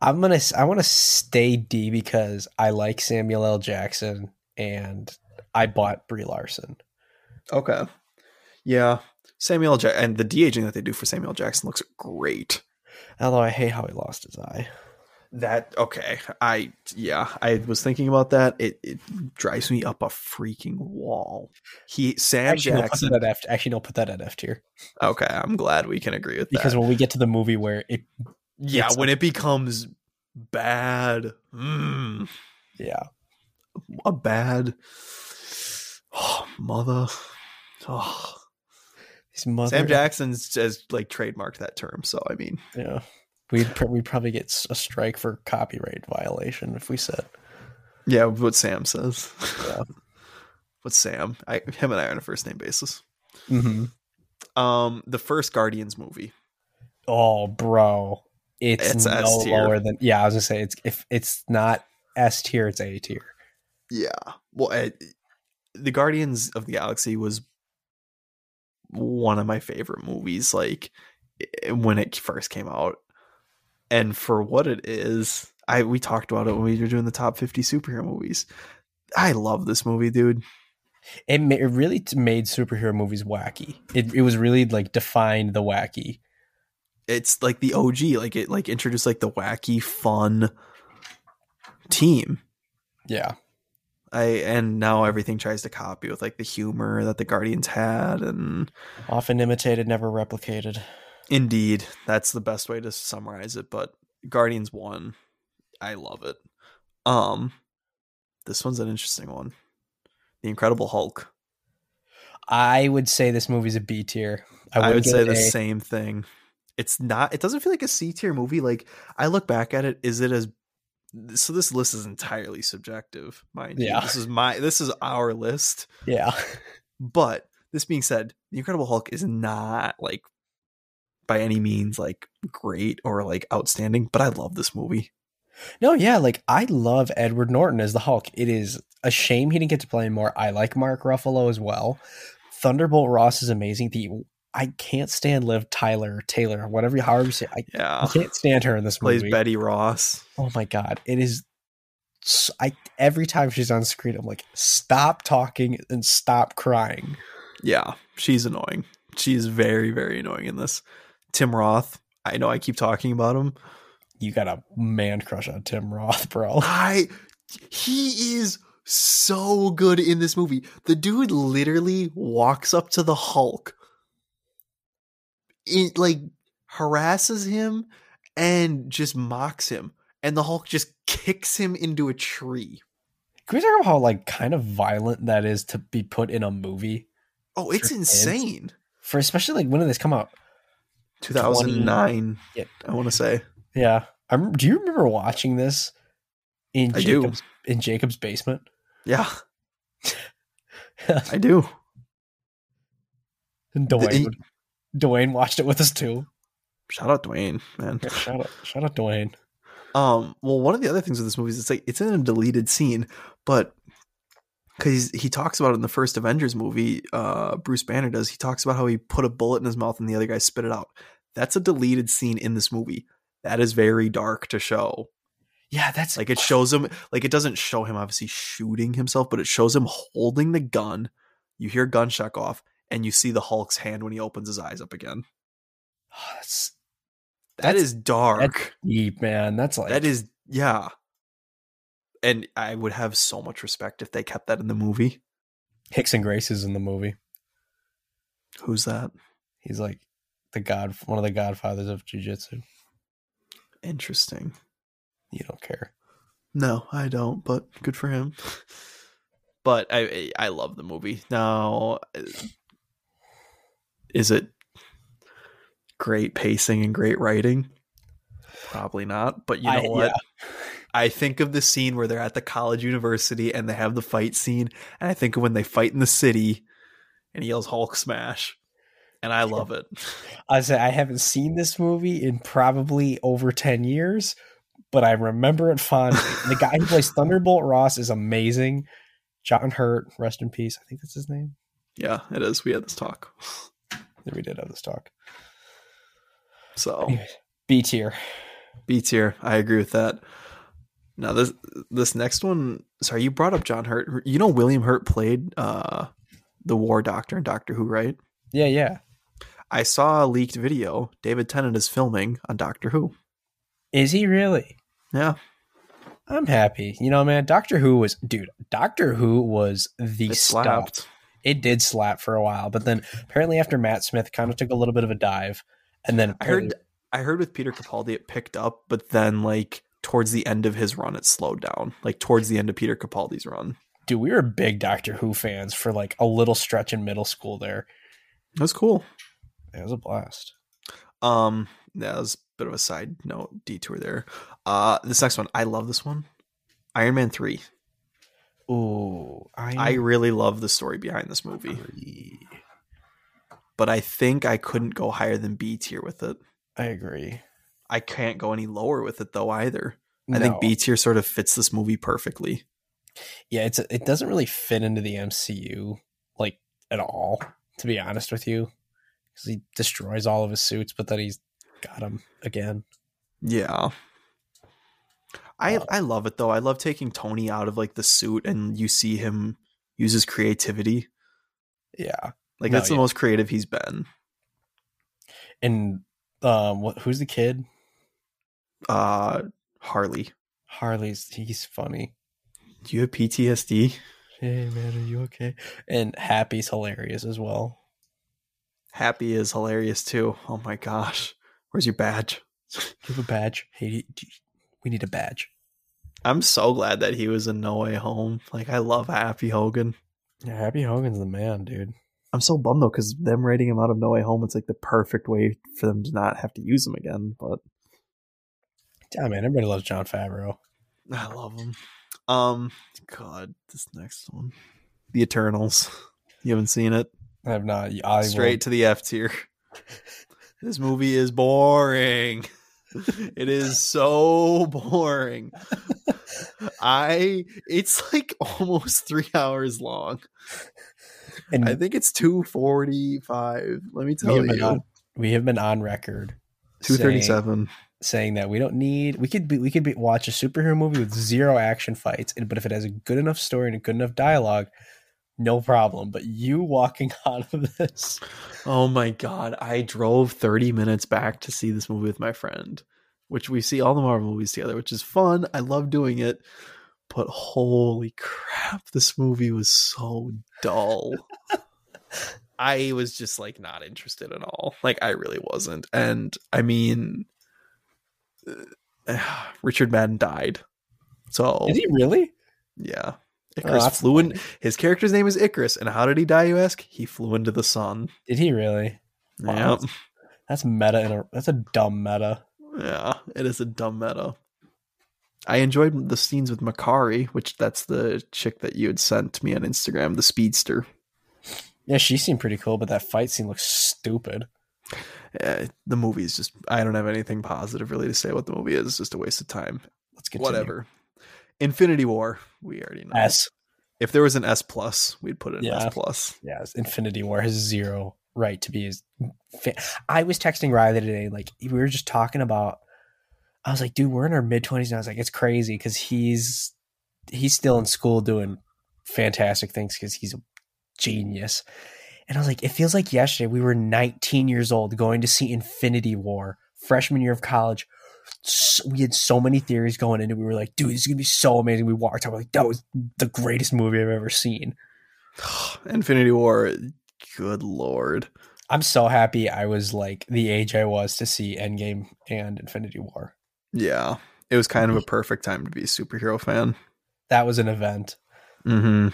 I'm gonna. I want to stay D because I like Samuel L. Jackson and I bought Brie Larson. Okay. Yeah. Samuel Jack and the de aging that they do for Samuel Jackson looks great. Although I hate how he lost his eye. That okay. I yeah, I was thinking about that. It it drives me up a freaking wall. He Sam Actually, no, put Jackson. that at F. Actually, no, put that at F tier Okay, I'm glad we can agree with that because when we get to the movie where it, yeah, when it becomes bad, mm, yeah, a bad oh, mother. Oh. his mother. Sam Jackson's has like trademarked that term, so I mean, Yeah, we'd pr- we'd probably get a strike for copyright violation if we said. yeah, what Sam says. Yeah. [laughs] what Sam? I, him and I are on a first name basis. Mm-hmm. Um, the first Guardians movie. Oh, bro, it's, It's no S tier. lower than. Yeah, I was gonna say it's if it's not S tier, it's A tier. Yeah. Well, it, the Guardians of the Galaxy was one of my favorite movies. Like when it first came out, and for what it is, I we talked about it when we were doing the top fifty superhero movies. I love this movie, dude. It, ma- it really made superhero movies wacky. It it was really like defined the wacky. It's like the OG. Like it like introduced like the wacky, fun team. Yeah, I and now everything tries to copy with like the humor that the Guardians had, and often imitated, never replicated. Indeed, that's the best way to summarize it. But Guardians one, I love it. Um, this one's an interesting one. The Incredible Hulk. I would say this movie's a B tier. I, would wouldn't say the A. same thing. It's not. It doesn't feel like a C tier movie. Like I look back at it, is it as so? This list is entirely subjective, mind you. Yeah. This is my. This is our list. Yeah, [laughs] But this being said, The Incredible Hulk is not like by any means like great or like outstanding, but I love this movie. no, yeah. Like I love Edward Norton as the Hulk. It is a shame he didn't get to play more. I like Mark Ruffalo as well. Thunderbolt Ross is amazing. The I can't stand Liv Tyler Taylor, whatever you however you say. I, Yeah. I can't stand her in this Plays movie. Betty Ross. Oh my god, it is. I every time she's on screen, I'm like, stop talking and stop crying. Yeah, she's annoying. She's very, very annoying in this. Tim Roth. I know I keep talking about him. You got a man crush on Tim Roth, bro. [laughs] I he is so good in this movie. The dude literally walks up to the Hulk, it like harasses him and just mocks him, and the Hulk just kicks him into a tree. Can we talk about how like kind of violent that is to be put in a movie Oh, it's For kids? insane. for especially like when did this come out? 2009, Yeah. I want to say. Yeah, I rem- do you remember watching this in I do. Jacob's in Jacob's basement? Yeah, [laughs] I do. and The- Dwayne would- Dwayne watched it with us too. Shout out Dwayne, man. Yeah, shout out, shout out Dwayne. Um, well, one of the other things with this movie is it's like it's in a deleted scene, but because he talks about it in the first Avengers movie, uh, Bruce Banner does. He talks about how he put a bullet in his mouth and the other guy spit it out. That's a deleted scene in this movie. That is very dark to show. Yeah, that's Like it shows him, like it doesn't show him obviously shooting himself, but it shows him holding the gun. You hear gunshot go off, and you see the Hulk's hand when he opens his eyes up again. Oh, [sighs] that's That That's- is dark. deep, man. That's like that is yeah and i would have so much respect if they kept that in the movie Rickson Gracie is in the movie. who's that He's like the god, one of the godfathers of jujitsu. interesting You don't care. no i don't but good for him [laughs] but i i love the movie now uh, is it great pacing and great writing probably not but you know I- what yeah. I think of the scene where they're at the college university and they have the fight scene, and I think of when they fight in the city and he yells Hulk smash. And I love it. [laughs] I say I haven't seen this movie in probably over ten years, but I remember it fondly. the guy who plays [laughs] Thunderbolt Ross is amazing. John Hurt, rest in peace. I think that's his name. Yeah, it is. We had this talk. [laughs] We did have this talk. So B tier. B tier. I agree with that. Now this this next one, sorry, you brought up John Hurt. You know William Hurt played uh the war doctor in Doctor Who, right? Yeah, yeah. I saw a leaked video. David Tennant is filming on Doctor Who. Is he really? Yeah. I'm happy. You know, man, Doctor Who was dude, Doctor Who was the It stuff. slapped. It did slap for a while, but then apparently after Matt Smith kind of took a little bit of a dive, and then I heard I heard with Peter Capaldi it picked up, but then like towards the end of his run it slowed down. Like towards the end of Peter Capaldi's run. dude, we were big Doctor Who fans for like a little stretch in middle school. There, That's cool. It was a blast. Um that was a bit of a side note detour there. Uh this next one, I love this one. Iron Man 3. Oh, I, I really love the story behind this movie, agree. but I think I couldn't go higher than B tier with it. I agree. I can't go any lower with it though either. I think B tier sort of fits this movie perfectly. yeah, it's it doesn't really fit into the MCU like at all. To be honest with you, because he destroys all of his suits, but then he's got them again. Yeah. I I love it though. I love taking Tony out of like the suit and you see him use his creativity. Yeah, Like No, that's the most creative he's been. and um, what? Who's the kid? Uh Harley. Harley's. He's funny. Do you have PTSD? Hey man, are you okay? And Happy's hilarious as well. Happy is hilarious too. Oh my gosh. Where's your badge? Have a badge? Hey, do you- do you- we need a badge. I'm so glad that he was in No Way Home. Like I love Happy Hogan. Yeah, Happy Hogan's the man, dude. I'm so bummed though because them writing him out of No Way Home, it's like the perfect way for them to not have to use him again. But Yeah, man, everybody loves Jon Favreau. I love him. Um, God, this next one, The Eternals. You haven't seen it? I have not. I Straight to the F tier. [laughs] this movie is boring. [laughs] It is so boring. I it's like almost three hours long. And I think it's two forty five. Let me tell been you, on, we have been on record two thirty seven saying, saying that we don't need. We could be. We could be, watch a superhero movie with zero action fights, but if it has a good enough story and a good enough dialogue, no problem. But you walking [laughs] out of this, Oh my god! I drove thirty minutes back to see this movie with my friend, which we see all the Marvel movies together, which is fun. I love doing it, but holy crap, this movie was so dull. [laughs] I was just like not interested at all. Like I really wasn't. And I mean uh, [sighs] Richard Madden died. So Did he really? yeah. Oh, Icarus that's flew in his character's name is Icarus, and how did he die, you ask? He flew into the sun. Did he really? Wow, Yeah. that's- That's meta. In a, that's a dumb meta. Yeah, it is a dumb meta. I enjoyed the scenes with Makkari, which that's the chick that you had sent me on Instagram, the speedster. Yeah, she seemed pretty cool, but that fight scene looks stupid. Eh, the movie is just I don't have anything positive really to say what the movie is. It's just a waste of time. Let's continue. Whatever. Infinity War, we already know. S. If there was an S plus, we'd put it in Yeah. S plus. Yes, Infinity War has zero right to be his. Fa- I was texting Riley today, like we were just talking about. I was like, dude, we're in our mid twenties and I was like, it's crazy because he's he's still in school doing fantastic things because he's a genius. And I was like, it feels like yesterday we were 19 years old going to see Infinity War, freshman year of college. We had so many theories going into. it. We were like, dude, this is gonna be so amazing. We walked out, we're like, that was the greatest movie I've ever seen. [sighs] Infinity War, good lord. I'm so happy I was like the age I was to see Endgame and Infinity War. Yeah. It was kind of a [laughs] perfect time to be a superhero fan. That was an event. Mm-hmm.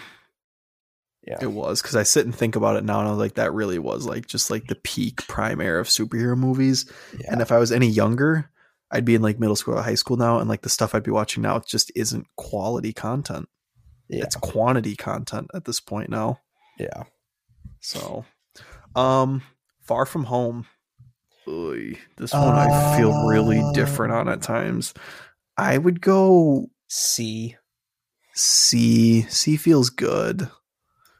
Yeah. It was because I sit and think about it now, and I was like, that really was like just like the peak prime era of superhero movies. Yeah. And if I was any younger, I'd be in like middle school or high school now, and like the stuff I'd be watching now just isn't quality content. yeah. It's quantity content at this point now. yeah. So, um, Far From Home. Oy, this one I feel really different on at times. I would go C. C. C feels good.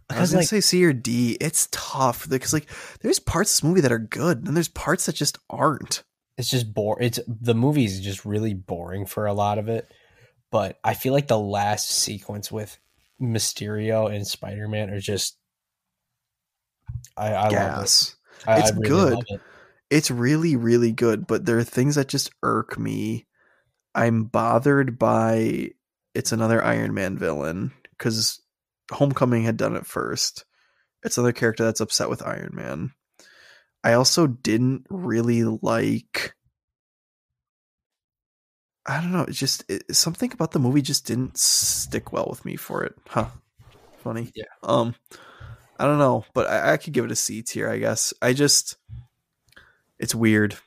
I was gonna like say C or D. It's tough because like there's parts of this movie that are good, and there's parts that just aren't. It's just bore it's the movie's just really boring for a lot of it. But I feel like the last sequence with Mysterio and Spider Man are just I, I love it. I, It's I really good. it. It's really, really good, but there are things that just irk me. I'm bothered by it's another Iron Man villain because Homecoming had done it first. It's another character that's upset with Iron Man. I also didn't really like. I don't know. It's just it, something about the movie just didn't stick well with me for it. Huh? Funny. Yeah. Um, I don't know, but I, I could give it a C tier. I guess. I just, it's weird.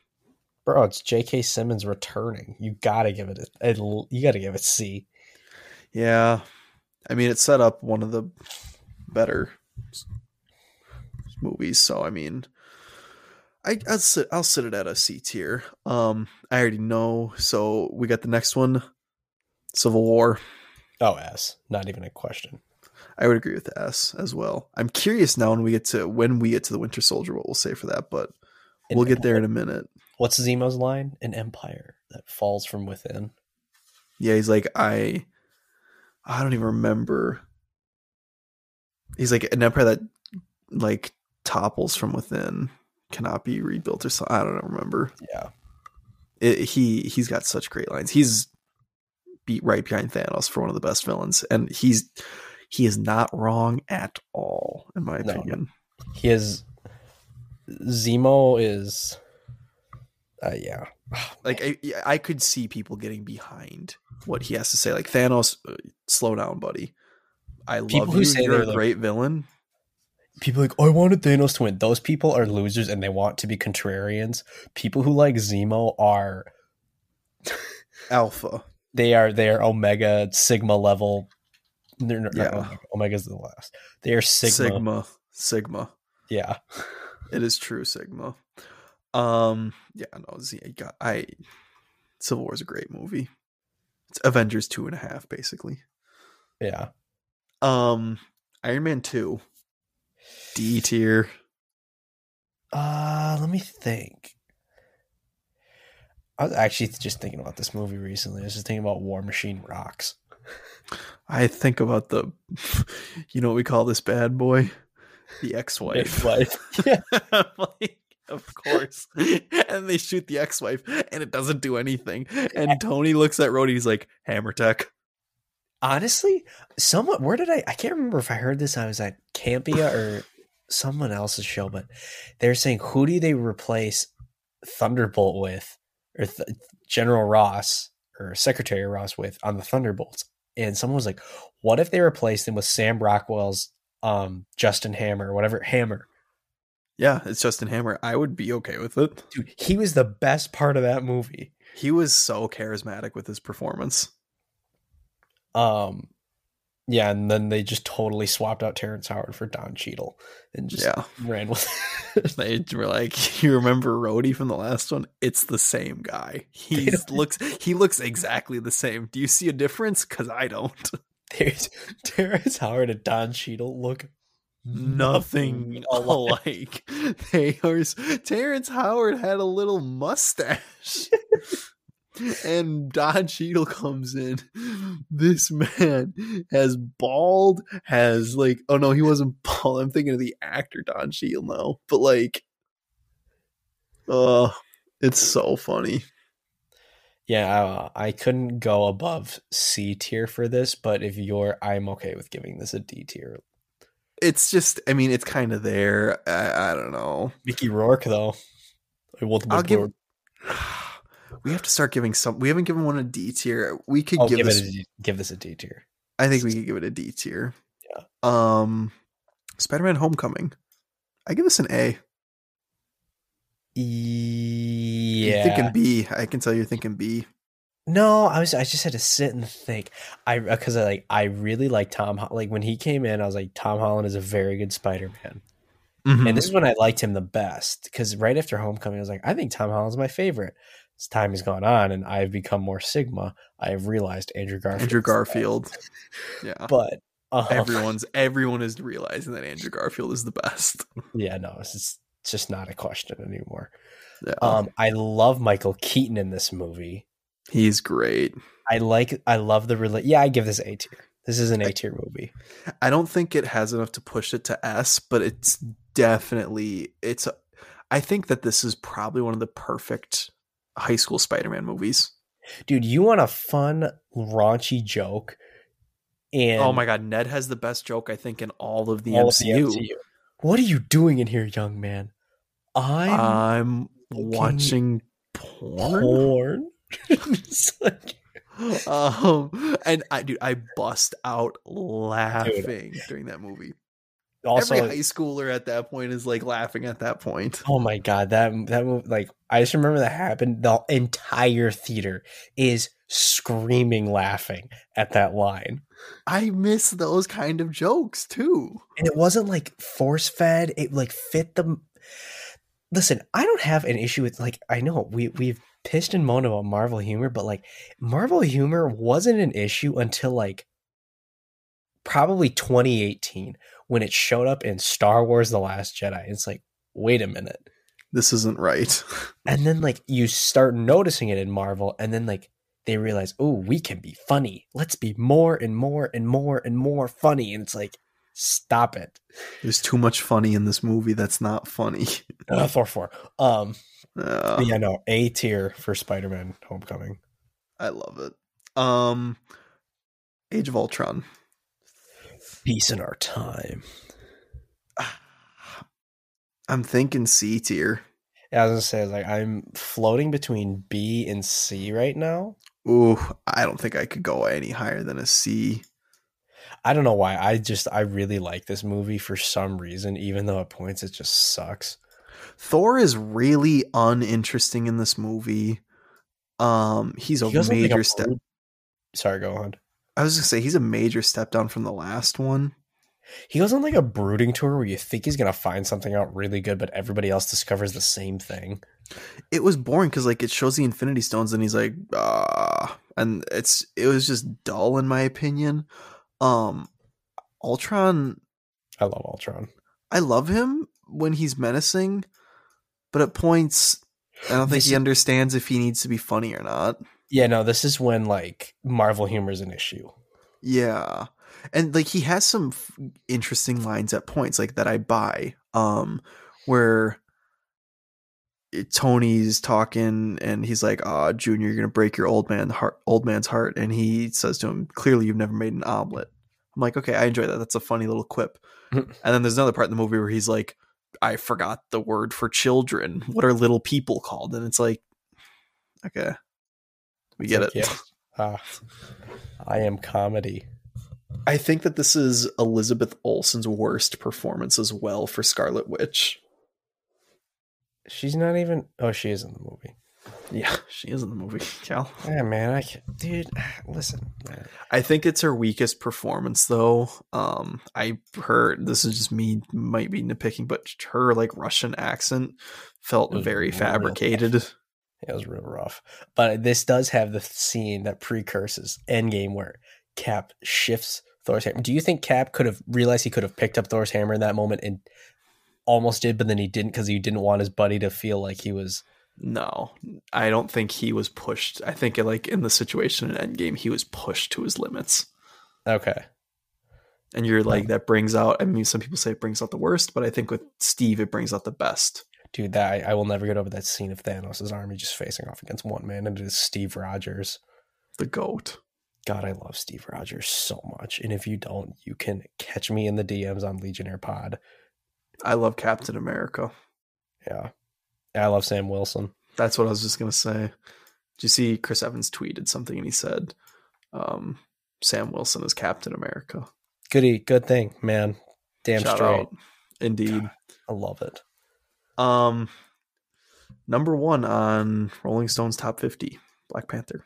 Bro, it's J.K. Simmons returning. You gotta give it a, a you gotta give it C. Yeah, I mean, it set up one of the better movies. So I mean, I I'll sit I'll sit it at a C tier. Um, I already know. So we got the next one, Civil War. Oh, S. Not even a question. I would agree with S as well. I'm curious now when we get to when we get to the Winter Soldier, what we'll say for that, but An we'll get there in a minute. What's Zemo's line? An empire that falls from within. Yeah, he's like I, I don't even remember. He's like an empire that like topples from within cannot be rebuilt or something. I don't remember. Yeah. It, he he's got such great lines. He's beat right behind Thanos for one of the best villains, and he's he is not wrong at all in my No. opinion. He is Zemo is uh yeah. [sighs] Like I, I could see people getting behind what he has to say. Like Thanos, uh, slow down, buddy. I People love who you. say You're they're a great villain. People like, I wanted Thanos to win. Those people are losers and they want to be contrarians. People who like Zemo are [laughs] Alpha. they are they are Omega Sigma level. They're not Yeah. Omega. Omega's the last. They are Sigma. Sigma. Sigma. Yeah. It is true Sigma. Um yeah, no, Z I got I Civil War is a great movie. It's Avengers two and a half, basically. Yeah. Um Iron Man two. D tier. Uh let me think. I was actually just thinking about this movie recently. I was just thinking about War Machine Rocks. [laughs] I think about the [laughs] you know what we call this bad boy? The ex-wife. Wife. [laughs] Yeah. like, of course. And they shoot the ex-wife and it doesn't do anything. And Tony looks at Rhodey, he's like, Hammer tech. Honestly, someone where did I? I can't remember if I heard this. I was at Campia or someone else's show, but they're saying who do they replace Thunderbolt with, or Th- General Ross or Secretary Ross with on the Thunderbolts? And someone was like, "What if they replaced him with Sam Rockwell's um, Justin Hammer or whatever Hammer?" Yeah, it's Justin Hammer. I would be okay with it. Dude, he was the best part of that movie. He was so charismatic with his performance. Um, yeah, and then they just totally swapped out Terrence Howard for Don Cheadle and just Yeah. ran with. [laughs] [laughs] They were like, "You remember Rhodey from the last one? It's the same guy. [laughs] He looks he looks exactly the same. Do you see a difference? Because I don't. There's Terrence Howard and Don Cheadle look Nothing alike. They are. Terrence Howard had a little mustache." And Don Cheadle comes in. This man has bald, has like, oh no, he wasn't bald. I'm thinking of the actor Don Cheadle now, but like, oh, it's so funny. Yeah, uh, I couldn't go above C tier for this, but if you're, I'm okay with giving this a D tier. It's just, I mean, it's kind of there. I, I don't know. Mickey Rourke though, I'll give. [sighs] We have to start giving some. We haven't given one a D tier. We could I'll give, give, this. it a D, give this a D tier. I think we could give it a D tier. Yeah. Um, Spider-Man: Homecoming. I give this an A. You're Yeah. thinking B. I can tell you're thinking B. No, I was. I just had to sit and think. I because I like I really like Tom. Like when he came in, I was like, Tom Holland is a very good Spider Man. Mhm. And this is when I liked him the best because right after Homecoming, I was like, I think Tom Holland's my favorite. As time has gone on and I've become more Sigma, I have realized Andrew Garfield. Andrew Garfield. [laughs] Yeah. But um, Everyone's everyone is realizing that Andrew Garfield is the best. [laughs] yeah, no, it's just, it's just not a question anymore. Yeah. Um, I love Michael Keaton in this movie. He's great. I like, I love the rela- Yeah, I give this A tier. This is an A tier movie. I don't think it has enough to push it to S, but it's definitely it's I think that this is probably one of the perfect high school Spider-Man movies. Dude, you want a fun, raunchy joke? And oh my god, Ned has the best joke I think in all of the all of MCU. the MCU. What are you doing in here, young man? I'm I'm watching porn. porn. [laughs] Like- [laughs] um and I dude I bust out laughing during that movie. Also, Every high schooler at that point is like laughing at that point. oh my god, that that like I just remember that happened. The entire theater is screaming, laughing at that line, I miss those kind of jokes too. and it wasn't like force fed. It like fit the. Listen, I don't have an issue with like I know we we've pissed and moaned about Marvel humor, but like Marvel humor wasn't an issue until like probably 2018 when it showed up in Star Wars: The Last Jedi. It's like, wait a minute. This isn't right. [laughs] and then like you start noticing it in Marvel, and then like they realize, oh, we can be funny. Let's be more and more and more and more funny. And it's like, stop it. There's too much funny in this movie that's not funny. [laughs] Uh, Thor four. Um, Uh, yeah, no, A tier for Spider Man Homecoming. I love it. Um Age of Ultron. Peace in our time. I'm thinking C tier. Yeah, I was gonna say like I'm floating between B and C right now. Ooh, I don't think I could go any higher than a C. I don't know why. I just I really like this movie for some reason, even though at points it just sucks. Thor is really uninteresting in this movie. Um, he's a He major step. Sorry, go on. I was gonna say he's a major step down from the last one. He goes on like a brooding tour where you think he's gonna find something out really good, but everybody else discovers the same thing. It was boring because like it shows the Infinity Stones and he's like, ah, and it's it was just dull in my opinion. Um, Ultron, I love Ultron. I love him when he's menacing, but at points, I don't think he understands if he needs to be funny or not. Yeah, no, this is when like Marvel humor is an issue. Yeah. And like he has some f- interesting lines at points like that I buy um where Tony's talking and he's like, "Ah, Junior, you're gonna break your old man heart, old man's heart," and he says to him, "Clearly, you've never made an omelet." I'm like, "Okay, I enjoy that. That's a funny little quip." [laughs] and then there's another part in the movie where he's like, "I forgot the word for children. What are little people called?" And it's like, okay, we get It's it. yeah. [laughs] Ah, I am comedy. I think that this is Elizabeth Olsen's worst performance as well for Scarlet Witch. She's not even. Oh, she is in the movie. Yeah, she is in the movie, [laughs] Cal. Yeah, man. I can't, dude. [sighs] Listen, man. I think it's her weakest performance though. Um I heard this is just me might be nitpicking, but her like Russian accent felt very fabricated. It was real rough. But this does have the scene that precurses Endgame where Cap shifts Thor's hammer. Do you think Cap could have realized he could have picked up Thor's hammer in that moment and almost did, but then he didn't because he didn't want his buddy to feel like he was. No, I don't think he was pushed. I think like in the situation in Endgame, he was pushed to his limits. Okay. And you're like that brings out. I mean, some people say it brings out the worst, but I think with Steve, it brings out the best. Dude, that I, I will never get over that scene of Thanos' army just facing off against one man, and it is Steve Rogers. The goat. God, I love Steve Rogers so much. And if you don't, you can catch me in the DMs on Legionnaire Pod. I love Captain America. Yeah. I love Sam Wilson. That's what I was just gonna say. Did you see Chris Evans tweeted something and he said, um, "Sam Wilson is Captain America." Goody, good thing, man. Damn Shout straight. out. Indeed. I love it. Um, number one on Rolling Stone's top fifty, Black Panther.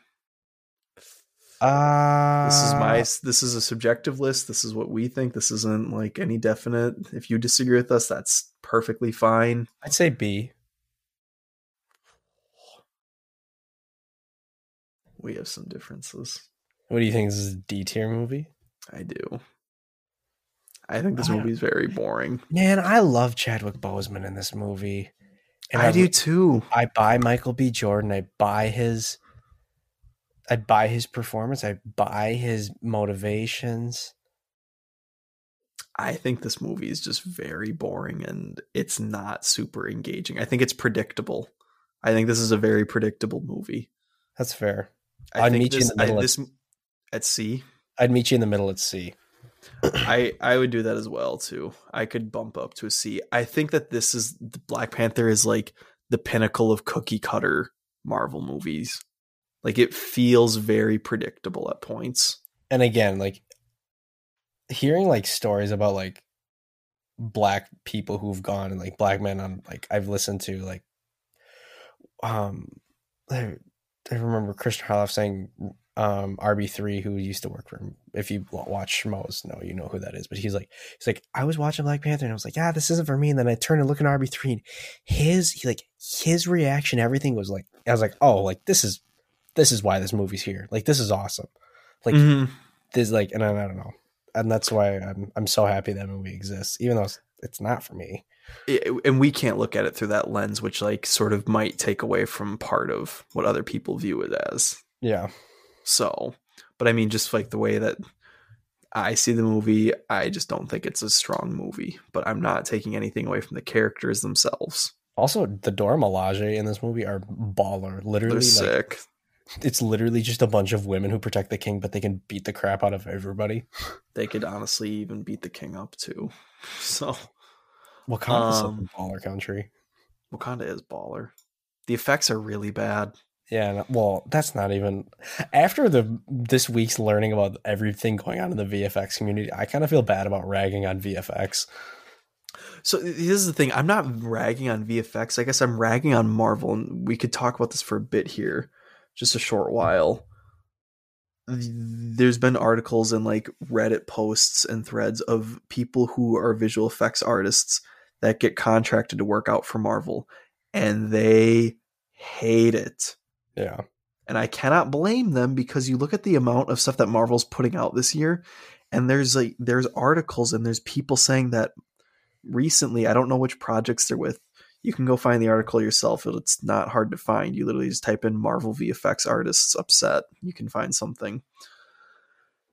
Uh, This is my. This is a subjective list. This is what we think. This isn't like any definite. If you disagree with us, that's perfectly fine. I'd say B. We have some differences. What do you think? This is a D tier movie? I do. I think this I- movie is very boring. Man, I love Chadwick Boseman in this movie. And I do too. I buy Michael B. Jordan. I buy his. I buy his performance. I buy his motivations. I think this movie is just very boring and it's not super engaging. I think it's predictable. I think this is a very predictable movie. That's fair. I I'd meet you in the middle I, at- this at sea. I'd meet you in the middle at C. I I would do that as well too. I could bump up to a C. I think that this is Black Panther is like the pinnacle of cookie cutter Marvel movies. Like it feels very predictable at points. and again like hearing like stories about like black people who've gone and like black men on like i've listened to like um i, I remember christian harloff saying um rb3 who used to work for him. If you watch Schmoes Know you know who that is but he's like he's like i was watching black panther and i was like yeah this isn't for me and then i turned and looked at rb3 and his he, like his reaction everything was like i was like oh like this is this is why this movie's here. Like this is awesome. Like Mhm. there's like and I, I don't know. And that's why i'm i'm so happy that movie exists even though it's, it's not for me. It- and we can't look at it through that lens which like sort of might take away from part of what other people view it as. Yeah so but i mean just like the way that i see the movie i just don't think it's a strong movie but i'm not taking anything away from the characters themselves. Also the Dora Milaje in this movie are baller. Literally they're like sick. it's literally just a bunch of women who protect the king but they can beat the crap out of everybody. They could honestly even beat the king up too. [laughs] So Wakanda is Um, a baller country. Wakanda is baller. The effects are really bad yeah well that's not even after the this week's learning about everything going on in the vfx community i kind of feel bad about ragging on vfx So this is the thing. I'm not ragging on VFX. I guess I'm ragging on Marvel, and we could talk about this for a bit here, just a short while. There's been articles and like Reddit posts and threads of people who are visual effects artists that get contracted to work out for Marvel, and they hate it. Yeah And I cannot blame them because you look at the amount of stuff that Marvel's putting out this year, and there's like there's articles and there's people saying that recently, I don't know which projects they're with. You can go find the article yourself. It's not hard to find. You literally just type in Marvel VFX artists upset. You can find something.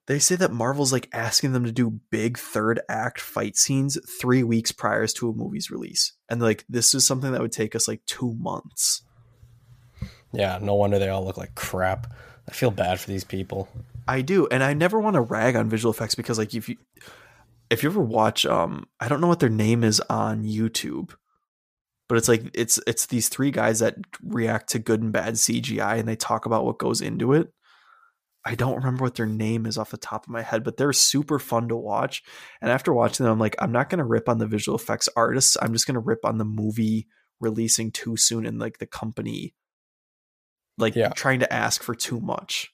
They say that Marvel's like asking them to do big third act fight scenes three weeks prior to a movie's release. And like, this is something that would take us like two months. Yeah, no wonder they all look like crap. I feel bad for these people. I do. And I never want to rag on visual effects because like if you if you ever watch um I don't know what their name is on YouTube, but it's like it's it's these three guys that react to good and bad CGI and they talk about what goes into it. I don't remember what their name is off the top of my head, but they're super fun to watch. And after watching them, I'm like, I'm not to rip on the visual effects artists. I'm just to rip on the movie releasing too soon and like the company, like Yeah. trying to ask for too much.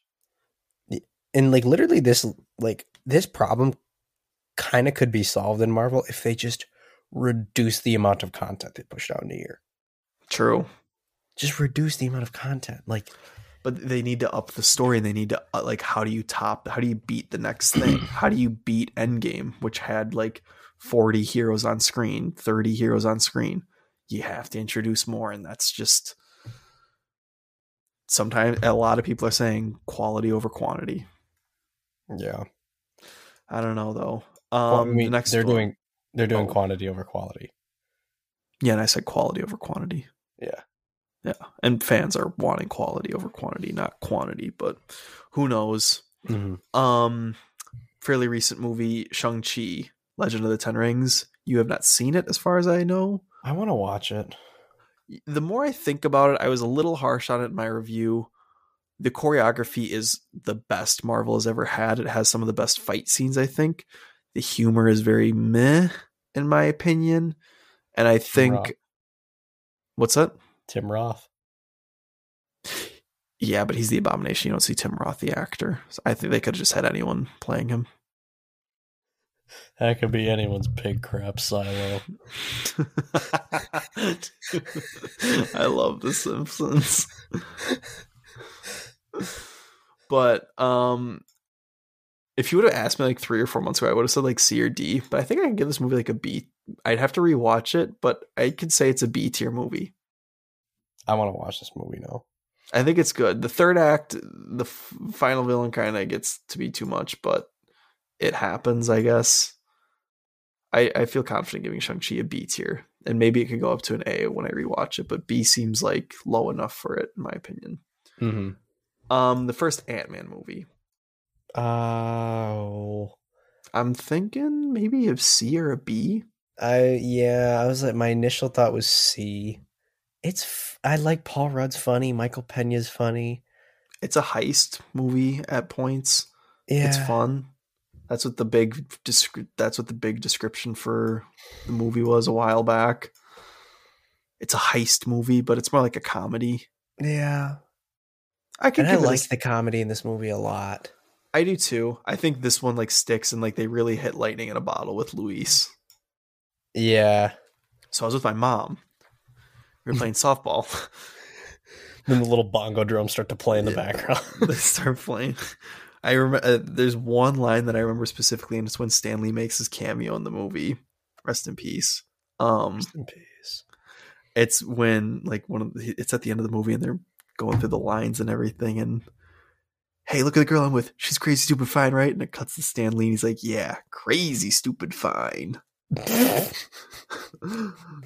And like literally this like this problem kind of could be solved in Marvel if they just reduce the amount of content they pushed out in a year. True. Just reduce the amount of content. Like but they need to up the story and they need to uh, like how do you top how do you beat the next thing [clears throat] how do you beat endgame which had like 40 heroes on screen 30 heroes on screen you have to introduce more and that's just sometimes a lot of people are saying quality over quantity yeah. i don't know though Well, um I mean, the next they're doing they're doing Oh. quantity over quality. yeah and i said quality over quantity Yeah. yeah and fans are wanting quality over quantity not quantity but who knows um fairly recent movie shang-chi legend of the ten rings you have not seen it as far as i know I want to watch it. The more i think about it i was a little harsh on it in my review. The choreography is the best marvel has ever had. It has some of the best fight scenes i think. The humor is very meh in my opinion. And i think Roth. what's that? Tim Roth. yeah but he's the abomination. You don't see tim roth the actor. So i think they could have just had anyone playing him That could be anyone's pig crap silo. [laughs] I love The Simpsons. but um if you would have asked me like three or four months ago, I would have said like C or D. But I think I can give this movie like a B. I'd have to rewatch it, but I could say it's a B tier movie. I want to watch this movie now. I think it's good. The third act, the f- final villain kind of gets to be too much, but it happens, I guess. I, I feel confident giving Shang-Chi a B tier, and maybe it could go up to an A when I rewatch it, but B seems like low enough for it, in my opinion. Mm-hmm. Um, the first Ant-Man movie. Oh, I'm thinking maybe a C or a B. I yeah. I was like, my initial thought was C. It's f- I like Paul Rudd's funny. Michael Pena's funny. It's a heist movie at points. Yeah, It's fun. That's what the big descri- that's what the big description for the movie was a while back. It's a heist movie, but it's more like a comedy. Yeah, I can and I give it like s- the comedy in this movie a lot. I do too. I think this one like sticks and like they really hit lightning in a bottle with Luis. Yeah, So I was with my mom. We were playing [laughs] softball. then the little bongo drums start to play in the Yeah. background. [laughs] they start playing. I remember uh, there's one line that I remember specifically, and it's when Stan Lee makes his cameo in the movie. Rest in peace. Um, Rest in peace. it's when like one of the, it's at the end of the movie and they're going through the lines and everything and hey look at the girl i'm with she's crazy stupid fine right and it cuts to stan lee and he's like yeah crazy stupid fine [laughs]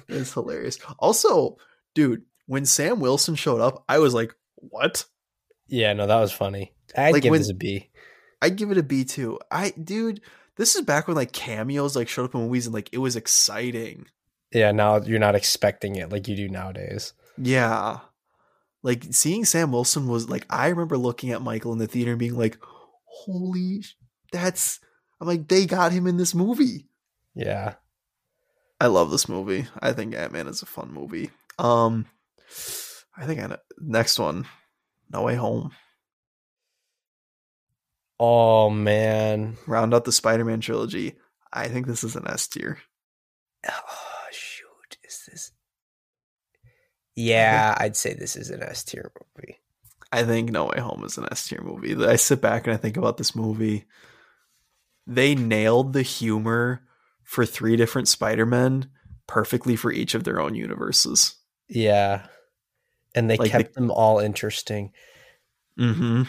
it's hilarious also dude when sam wilson showed up i was like what Yeah, no, that was funny. I'd Like give when- this a B. i'd give it a b too i dude this is back when like cameos like showed up in movies and like it was exciting Yeah, now you're not expecting it like you do nowadays. Yeah. Like seeing Sam Wilson was like I remember looking at Michael in the theater and being like, "Holy, sh- that's." I'm like, they got him in this movie. Yeah. I love this movie. I think Ant Man is a fun movie. Um, I think I next one, No Way Home. Oh man. Round out the Spider Man trilogy. I think this is an S tier. Oh shoot, is this? Yeah, I'd say this is an S tier movie. I think No Way Home is an S tier movie. I sit back and I think about this movie. They nailed the humor for three different Spider-Men perfectly for each of their own universes. Yeah, and they Like kept them all interesting. Mm-hmm.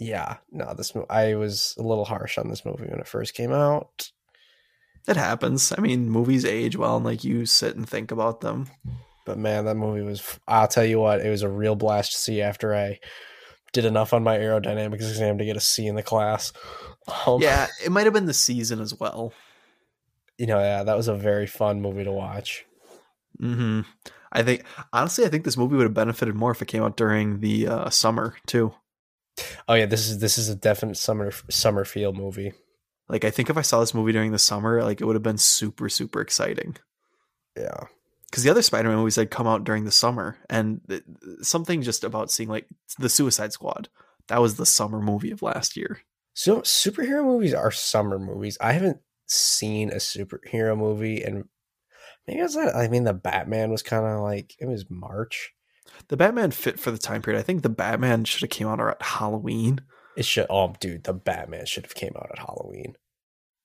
Yeah, no, this I was a little harsh on this movie when it first came out. It happens. I mean, movies age well, and like you sit and think about them. But man, that movie was. I'll tell you what, it was a real blast to see after I did enough on my aerodynamics exam to get a C in the class. Um, Yeah, [laughs] it might have been the season as well. you know, yeah, that was a very fun movie to watch. hmm I think honestly, I think this movie would have benefited more if it came out during the uh, summer too. Oh yeah, this is this is a definite summer summer feel movie. Like, I think if I saw this movie during the summer, like it would have been super, super exciting. Yeah, Because the other Spider-Man movies had come out during the summer, and th- something just about seeing like the Suicide Squad. That was the summer movie of last year. so superhero movies are summer movies. I haven't seen a superhero movie, and maybe it's not. I mean, the Batman was kind of like it was March. The Batman fit for the time period. I think the Batman should have came out at Halloween, It should. Oh, dude, the Batman should have came out at Halloween.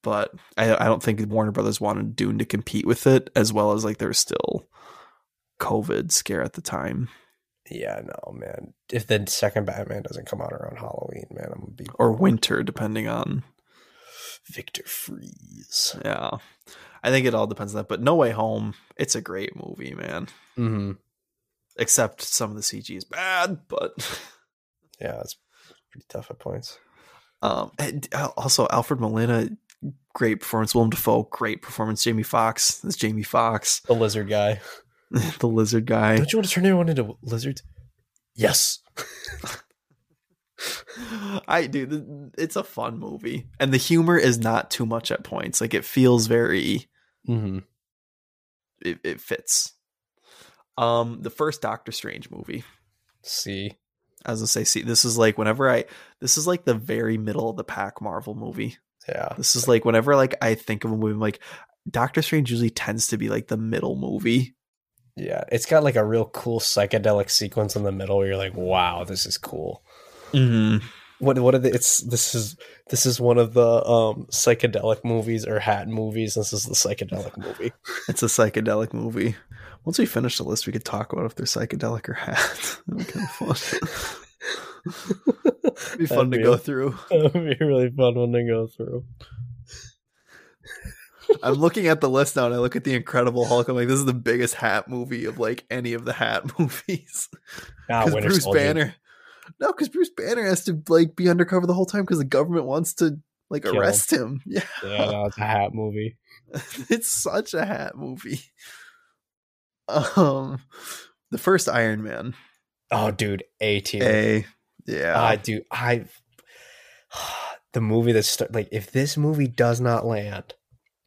but I, I don't think Warner Brothers wanted Dune to compete with it, as well as like there's still COVID scare at the time, Yeah, no, man. If the second Batman doesn't come out around Halloween, man, I'm gonna be or winter, depending on Victor Fries. yeah. I think it all depends on that. But No Way Home, it's a great movie, man. Mm-hmm. Except some of the CG is bad, but [laughs] Yeah, it's pretty tough at points. um and also Alfred Molina, great performance. Willem Dafoe, great performance. Jamie Foxx, this Jamie Foxx, The lizard guy. [laughs] the lizard guy. Don't you want to turn everyone into lizards? Yes. [laughs] I do. It's a fun movie, and the humor is not too much at points. Like it feels very. Mm-hmm. It, it fits. Um, the first Doctor Strange movie. See. I was gonna say, see, this is like whenever I. This is like the very middle of the pack Marvel movie. Yeah. This is like whenever like I think of a movie, I'm like Doctor Strange usually tends to be like the middle movie. Yeah. It's got like a real cool psychedelic sequence in the middle where you're like, wow, this is cool. Mm-hmm. What what are the it's this is this is one of the um psychedelic movies or hat movies. This is the psychedelic movie. [laughs] It's a psychedelic movie. Once we finish the list, we could talk about if they're psychedelic or hat. [laughs] That'd be kind of fun. It'd be fun That'd to be go a- through. [laughs] That would be a really fun one to go through. I'm looking at the list now and I look at the Incredible Hulk. I'm like, this is the biggest hat movie of like any of the hat [laughs] movies. Ah, Because Winter Bruce Soldier. Banner. No, because Bruce Banner has to like be undercover the whole time because the government wants to like Kill him. arrest him. Yeah. Yeah, no, it's a hat movie. it's such a hat movie. Um the first Iron Man. Oh, dude, A tier. A yeah. I do. I [sighs] the movie that start like if this movie does not land,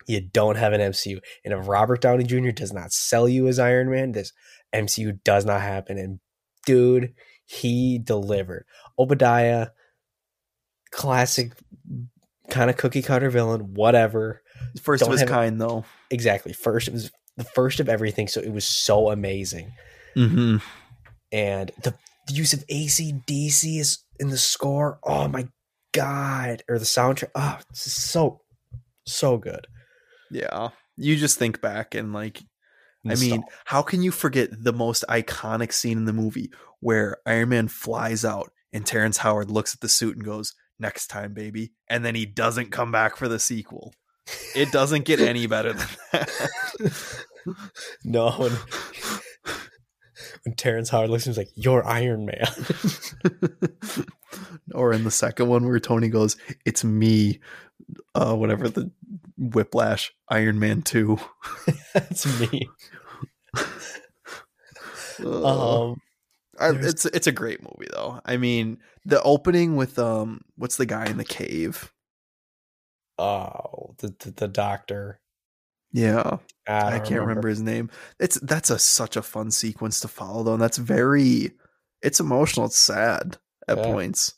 you don't have an MCU. And if Robert Downey Jr. does not sell you as Iron Man, this MCU does not happen. And dude, he delivered. Obadiah, classic kind of cookie cutter villain, whatever. First don't of his kind though. Exactly. First, it was the first of everything, so it was so amazing. Mm-hmm. and the use of ACDC is in the score. Oh my god! Or the soundtrack. Oh, it's so so good. Yeah. You just think back and like I mean, how can you forget the most iconic scene in the movie where Iron Man flies out and Terrence Howard looks at the suit and goes, "Next time, baby," and then he doesn't come back for the sequel. It doesn't get any better than [laughs] that. [laughs] no. When, when Terrence Howard looks, at him, he's like, "You're Iron Man." [laughs] or in the second one where Tony goes, "It's me," uh, whatever the Whiplash Iron Man two. [laughs] That's me. Uh, Um, I, it's it's a great movie though. I mean, the opening with um, what's the guy in the cave? oh, the the, the doctor. Yeah, I, I, can't remember. his name. It's that's a such a fun sequence to follow though, and that's very, it's emotional. It's sad at Yeah. points.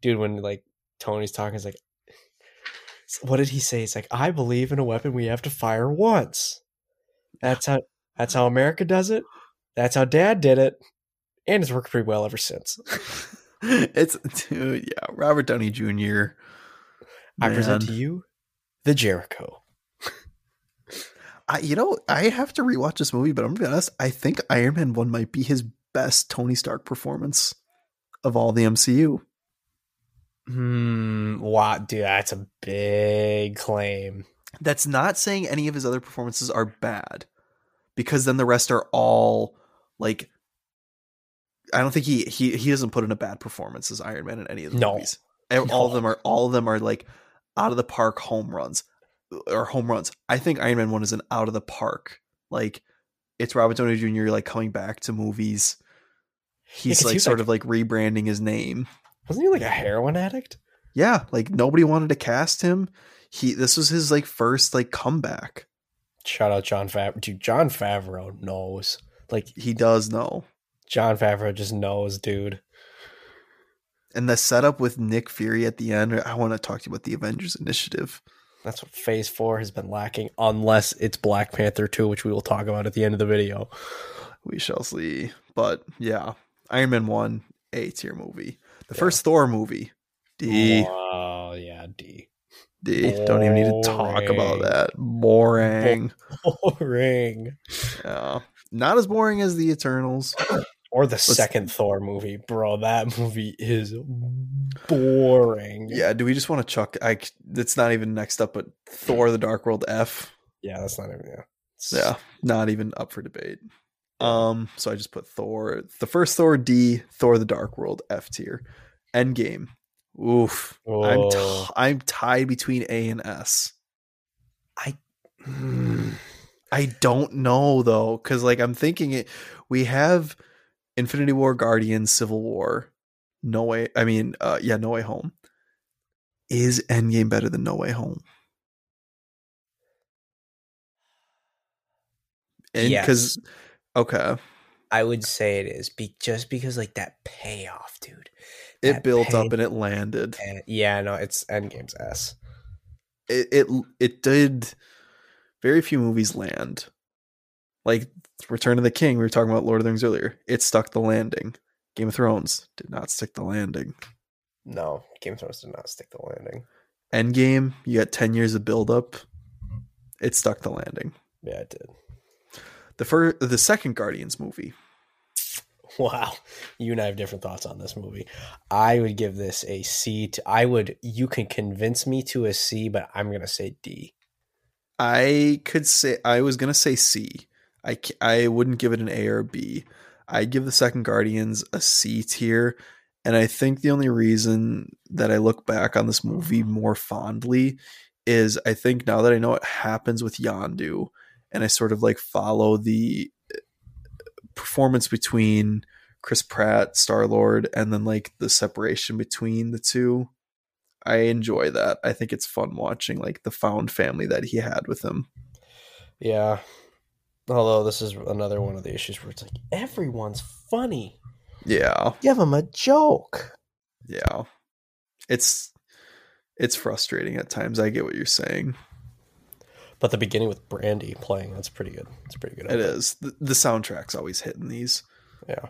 dude. When like Tony's talking, he's like, "What did he say?" It's like, "I believe in a weapon we have to fire once." That's how that's how America does it. That's how Dad did it, and it's worked pretty well ever since. [laughs] it's dude, yeah. Robert Downey Jr. I present to you the Jericho. I, you know, I have to rewatch this movie, but I'm gonna be honest. I think Iron Man One might be his best Tony Stark performance of all the MCU. Hmm. Wow, dude, that's a big claim. That's not saying any of his other performances are bad, because then the rest are all like. I don't think he he he doesn't put in a bad performance as Iron Man in any of the No. movies. All No. of them are all of them are like out of the park home runs or home runs. I think Iron Man one is an out of the park. Like it's Robert Downey Jr. like coming back to movies. He's he like was, sort like- of like rebranding his name. Wasn't he like a heroin addict? Yeah, like nobody wanted to cast him. He this was his like first like comeback. Shout out Jon Favreau. Dude, Jon Favreau knows. Like He does know. Jon Favreau just knows, dude. And the setup with Nick Fury at the end, I want to talk to you about the Avengers Initiative. That's what Phase Four has been lacking, unless it's Black Panther Two, which we will talk about at the end of the video. We shall see. But yeah, Iron Man 1, A tier movie. The Yeah. first Thor movie, D. Oh yeah, D. D. Don't even need to talk about that. Boring. [laughs] Boring. Yeah. Not as boring as the Eternals. [clears throat] Or the second Thor movie, bro. That movie is boring. Yeah, do we just want to chuck I it's not even next up but Thor the Dark World F. yeah, that's not even yeah. It's- Yeah, not even up for debate. Um, so I just put Thor, the first Thor D, Thor the Dark World F tier, Endgame. Oof, I'm t- I'm tied between A and S. Mm. [sighs] I don't know though, because like I'm thinking it. We have Infinity War, Guardians, Civil War, No Way. I mean, uh, yeah, No Way Home. Is Endgame better than No Way Home? And Yes. because okay, I would say it is be just because like that payoff, dude. it built pay- up and it landed. And yeah, no, it's Endgame's ass. It it it did. Very few movies land. Like Return of the King, we were talking about Lord of the Rings earlier. It stuck the landing. Game of Thrones did not stick the landing. No, Game of Thrones did not stick the landing. Endgame, you got 10 years of build up. It stuck the landing. Yeah, it did. The first the second Guardians movie. Wow, you and I have different thoughts on this movie. I would give this a C. To, I would. You can convince me to a C, but I'm gonna say D. I could say I was going to say C. I I wouldn't give it an A or a B. I'd give the second Guardians a C tier. And I think the only reason that I look back on this movie more fondly is I think now that I know what happens with Yondu and I sort of like follow the uh, performance between Chris Pratt, Star Lord, and then like the separation between the two. I enjoy that. I think it's fun watching like the found family that he had with him. Yeah. Although this is another one of the issues where it's like everyone's funny. Yeah. Give them a joke. Yeah. It's it's frustrating at times. I get what you're saying. But the beginning with Brandy playing, that's pretty good. It's pretty good. It is. The, the soundtrack's always hitting these. Yeah.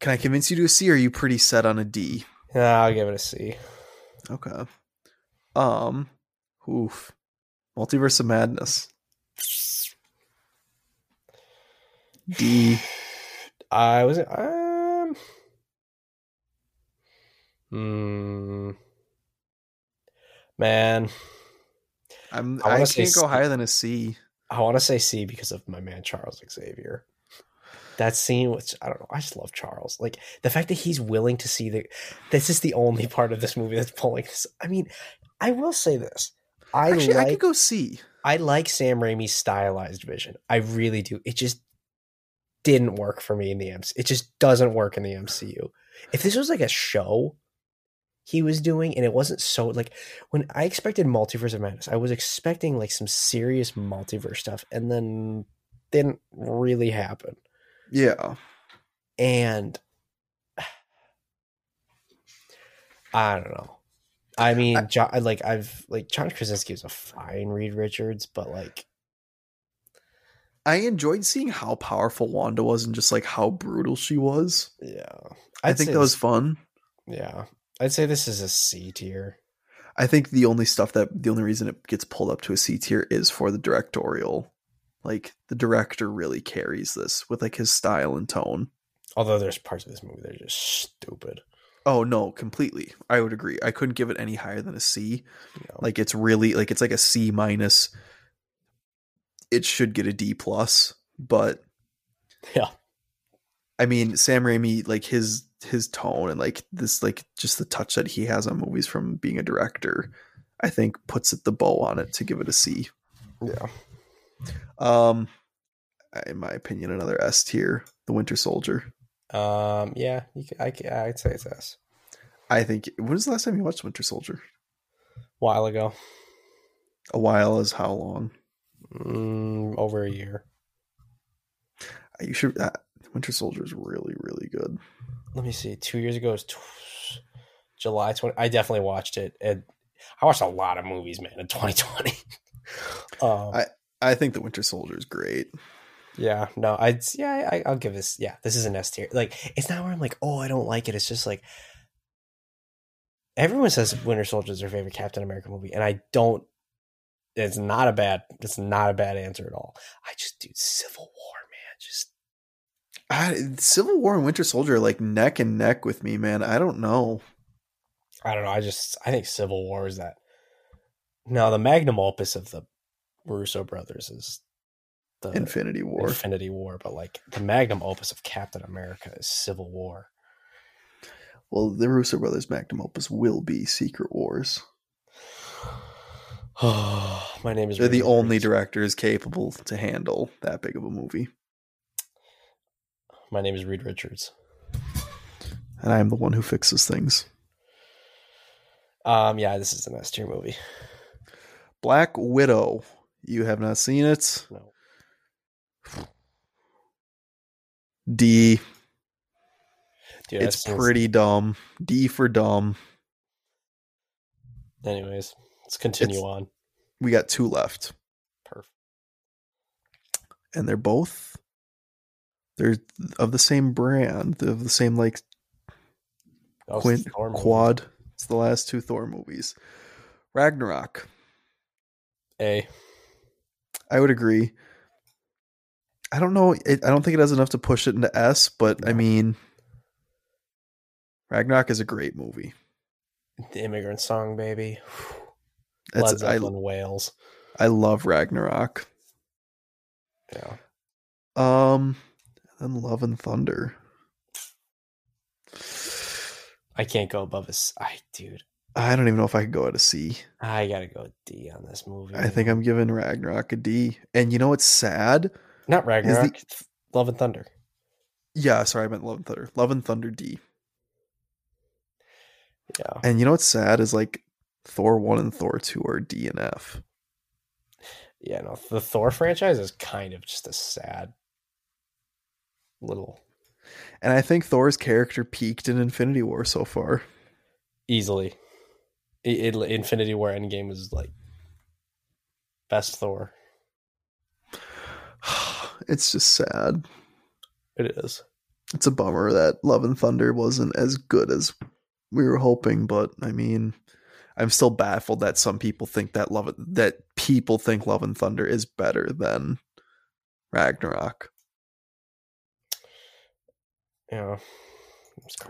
Can I convince you to a C or are you pretty set on a D? Yeah, I'll give it a C. Okay. Um oof. Multiverse of Madness. D. I was um hmm man, I'm I I, can't go C. higher than a C. I want to say C because of my man Charles Xavier. That scene, which I don't know, I just love Charles. Like the fact that he's willing to see the. This is the only part of this movie that's pulling this. I mean, I will say this. I Actually, I could go C. I like Sam Raimi's stylized vision. I really do. It just didn't work for me in the MC. It just doesn't work in the MCU. If this was like a show he was doing and it wasn't so like when I expected Multiverse of Madness, I was expecting like some serious multiverse stuff and then didn't really happen. Yeah. And [sighs] I don't know. I mean, Jo- like I've like John Krasinski is a fine Reed Richards, but like I enjoyed seeing how powerful Wanda was and just like how brutal she was. Yeah, i I'd think say that was fun. yeah. I'd say this is a C tier. I think the only stuff that the only reason it gets pulled up to a C tier is for the directorial. Like the director really carries this with like his style and tone. Although there's parts of this movie that are just stupid. Oh no, completely. I would agree. I couldn't give it any higher than a C. No. Like it's really like it's like a C minus. It should get a D plus, but Yeah. I mean, Sam Raimi, like his his tone and like this, like just the touch that he has on movies from being a director, I think puts it the bow on it to give it a C. Yeah. Um, in my opinion, another S tier, The Winter Soldier. Um. Yeah. You can, I. I'd say it's S. I think. When was the last time you watched Winter Soldier? A while ago, A while is how long? Mm, over a year. You should. Uh, Winter Soldier is really, really good. Let me see. Two years ago it was July twenty. I definitely watched it, and I watched a lot of movies, man, in [laughs] twenty twenty. um. I- I think The Winter Soldier is great. Yeah, no, I'd yeah, I, I'll give this. Yeah, this is an S tier. Like, it's not where I'm like, oh, I don't like it. It's just like everyone says Winter Soldier is their favorite Captain America movie, and I don't. It's not a bad. It's not a bad answer at all. I just do Civil War, man. Just I, Civil War and Winter Soldier are like neck and neck with me, man. I don't know. I don't know. I just I think Civil War is that. No, the magnum opus of the Russo brothers is the Infinity War. Infinity War, but like the magnum opus of Captain America is Civil War. Well, the Russo brothers' magnum opus will be Secret Wars. [sighs] My name is. They're the only directors capable to handle that big of a movie, My name is Reed Richards. and I am the one who fixes things. Um, yeah, this is an S tier movie. Black Widow. You have not seen it. No, D. dude, it's pretty dumb. D for dumb. Anyways, let's continue It's- on. We got two left, Perfect. and they're both they're of the same brand. Of the same like Quint, Thor movie. quad. It's the last two Thor movies. Ragnarok. A. I would agree. I don't know. It, I don't think it has enough to push it into S, but I mean, Ragnarok is a great movie. The Immigrant Song, baby. It's, Led I Wales. I love Ragnarok. Yeah. Um, and Love and Thunder. I can't go above this. I, dude, I don't even know if I could go at a C. I gotta go D on this movie. I think I'm giving Ragnarok a D. And you know what's sad? not Ragnarok. The, Love and Thunder. Yeah, sorry, I meant Love and Thunder. Love and Thunder D. Yeah. And you know what's sad is like Thor 1 and Thor 2 are D and F. Yeah, no, the Thor franchise is kind of just a sad little And I think Thor's character peaked in Infinity War so far. easily. It, it, Infinity War Endgame was like best Thor. [sighs] It's just sad. It is. It's a bummer that Love and Thunder wasn't as good as we were hoping, but I mean, I'm still baffled that some people think that Love that people think Love and Thunder is better than Ragnarok. Yeah.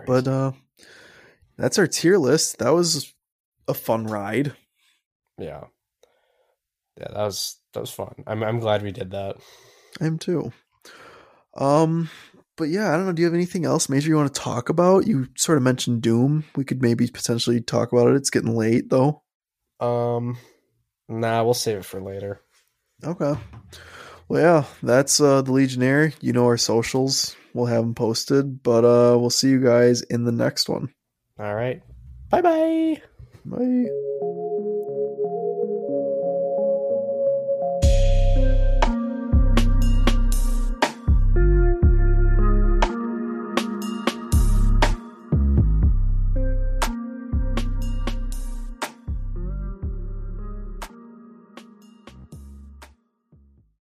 But uh that's our tier list. That was a fun ride. yeah. Yeah, that was that was fun. I'm I'm glad we did that. I'm too. Um but yeah, I don't know. Do you have anything else major you want to talk about? You sort of mentioned Doom. We could maybe potentially talk about it. It's getting late though. Um nah, we'll save it for later. Okay. Well, yeah, that's uh, the Legionnaire. You know our socials. We'll have them posted, but uh, we'll see you guys in the next one. All right. Bye bye. Bye.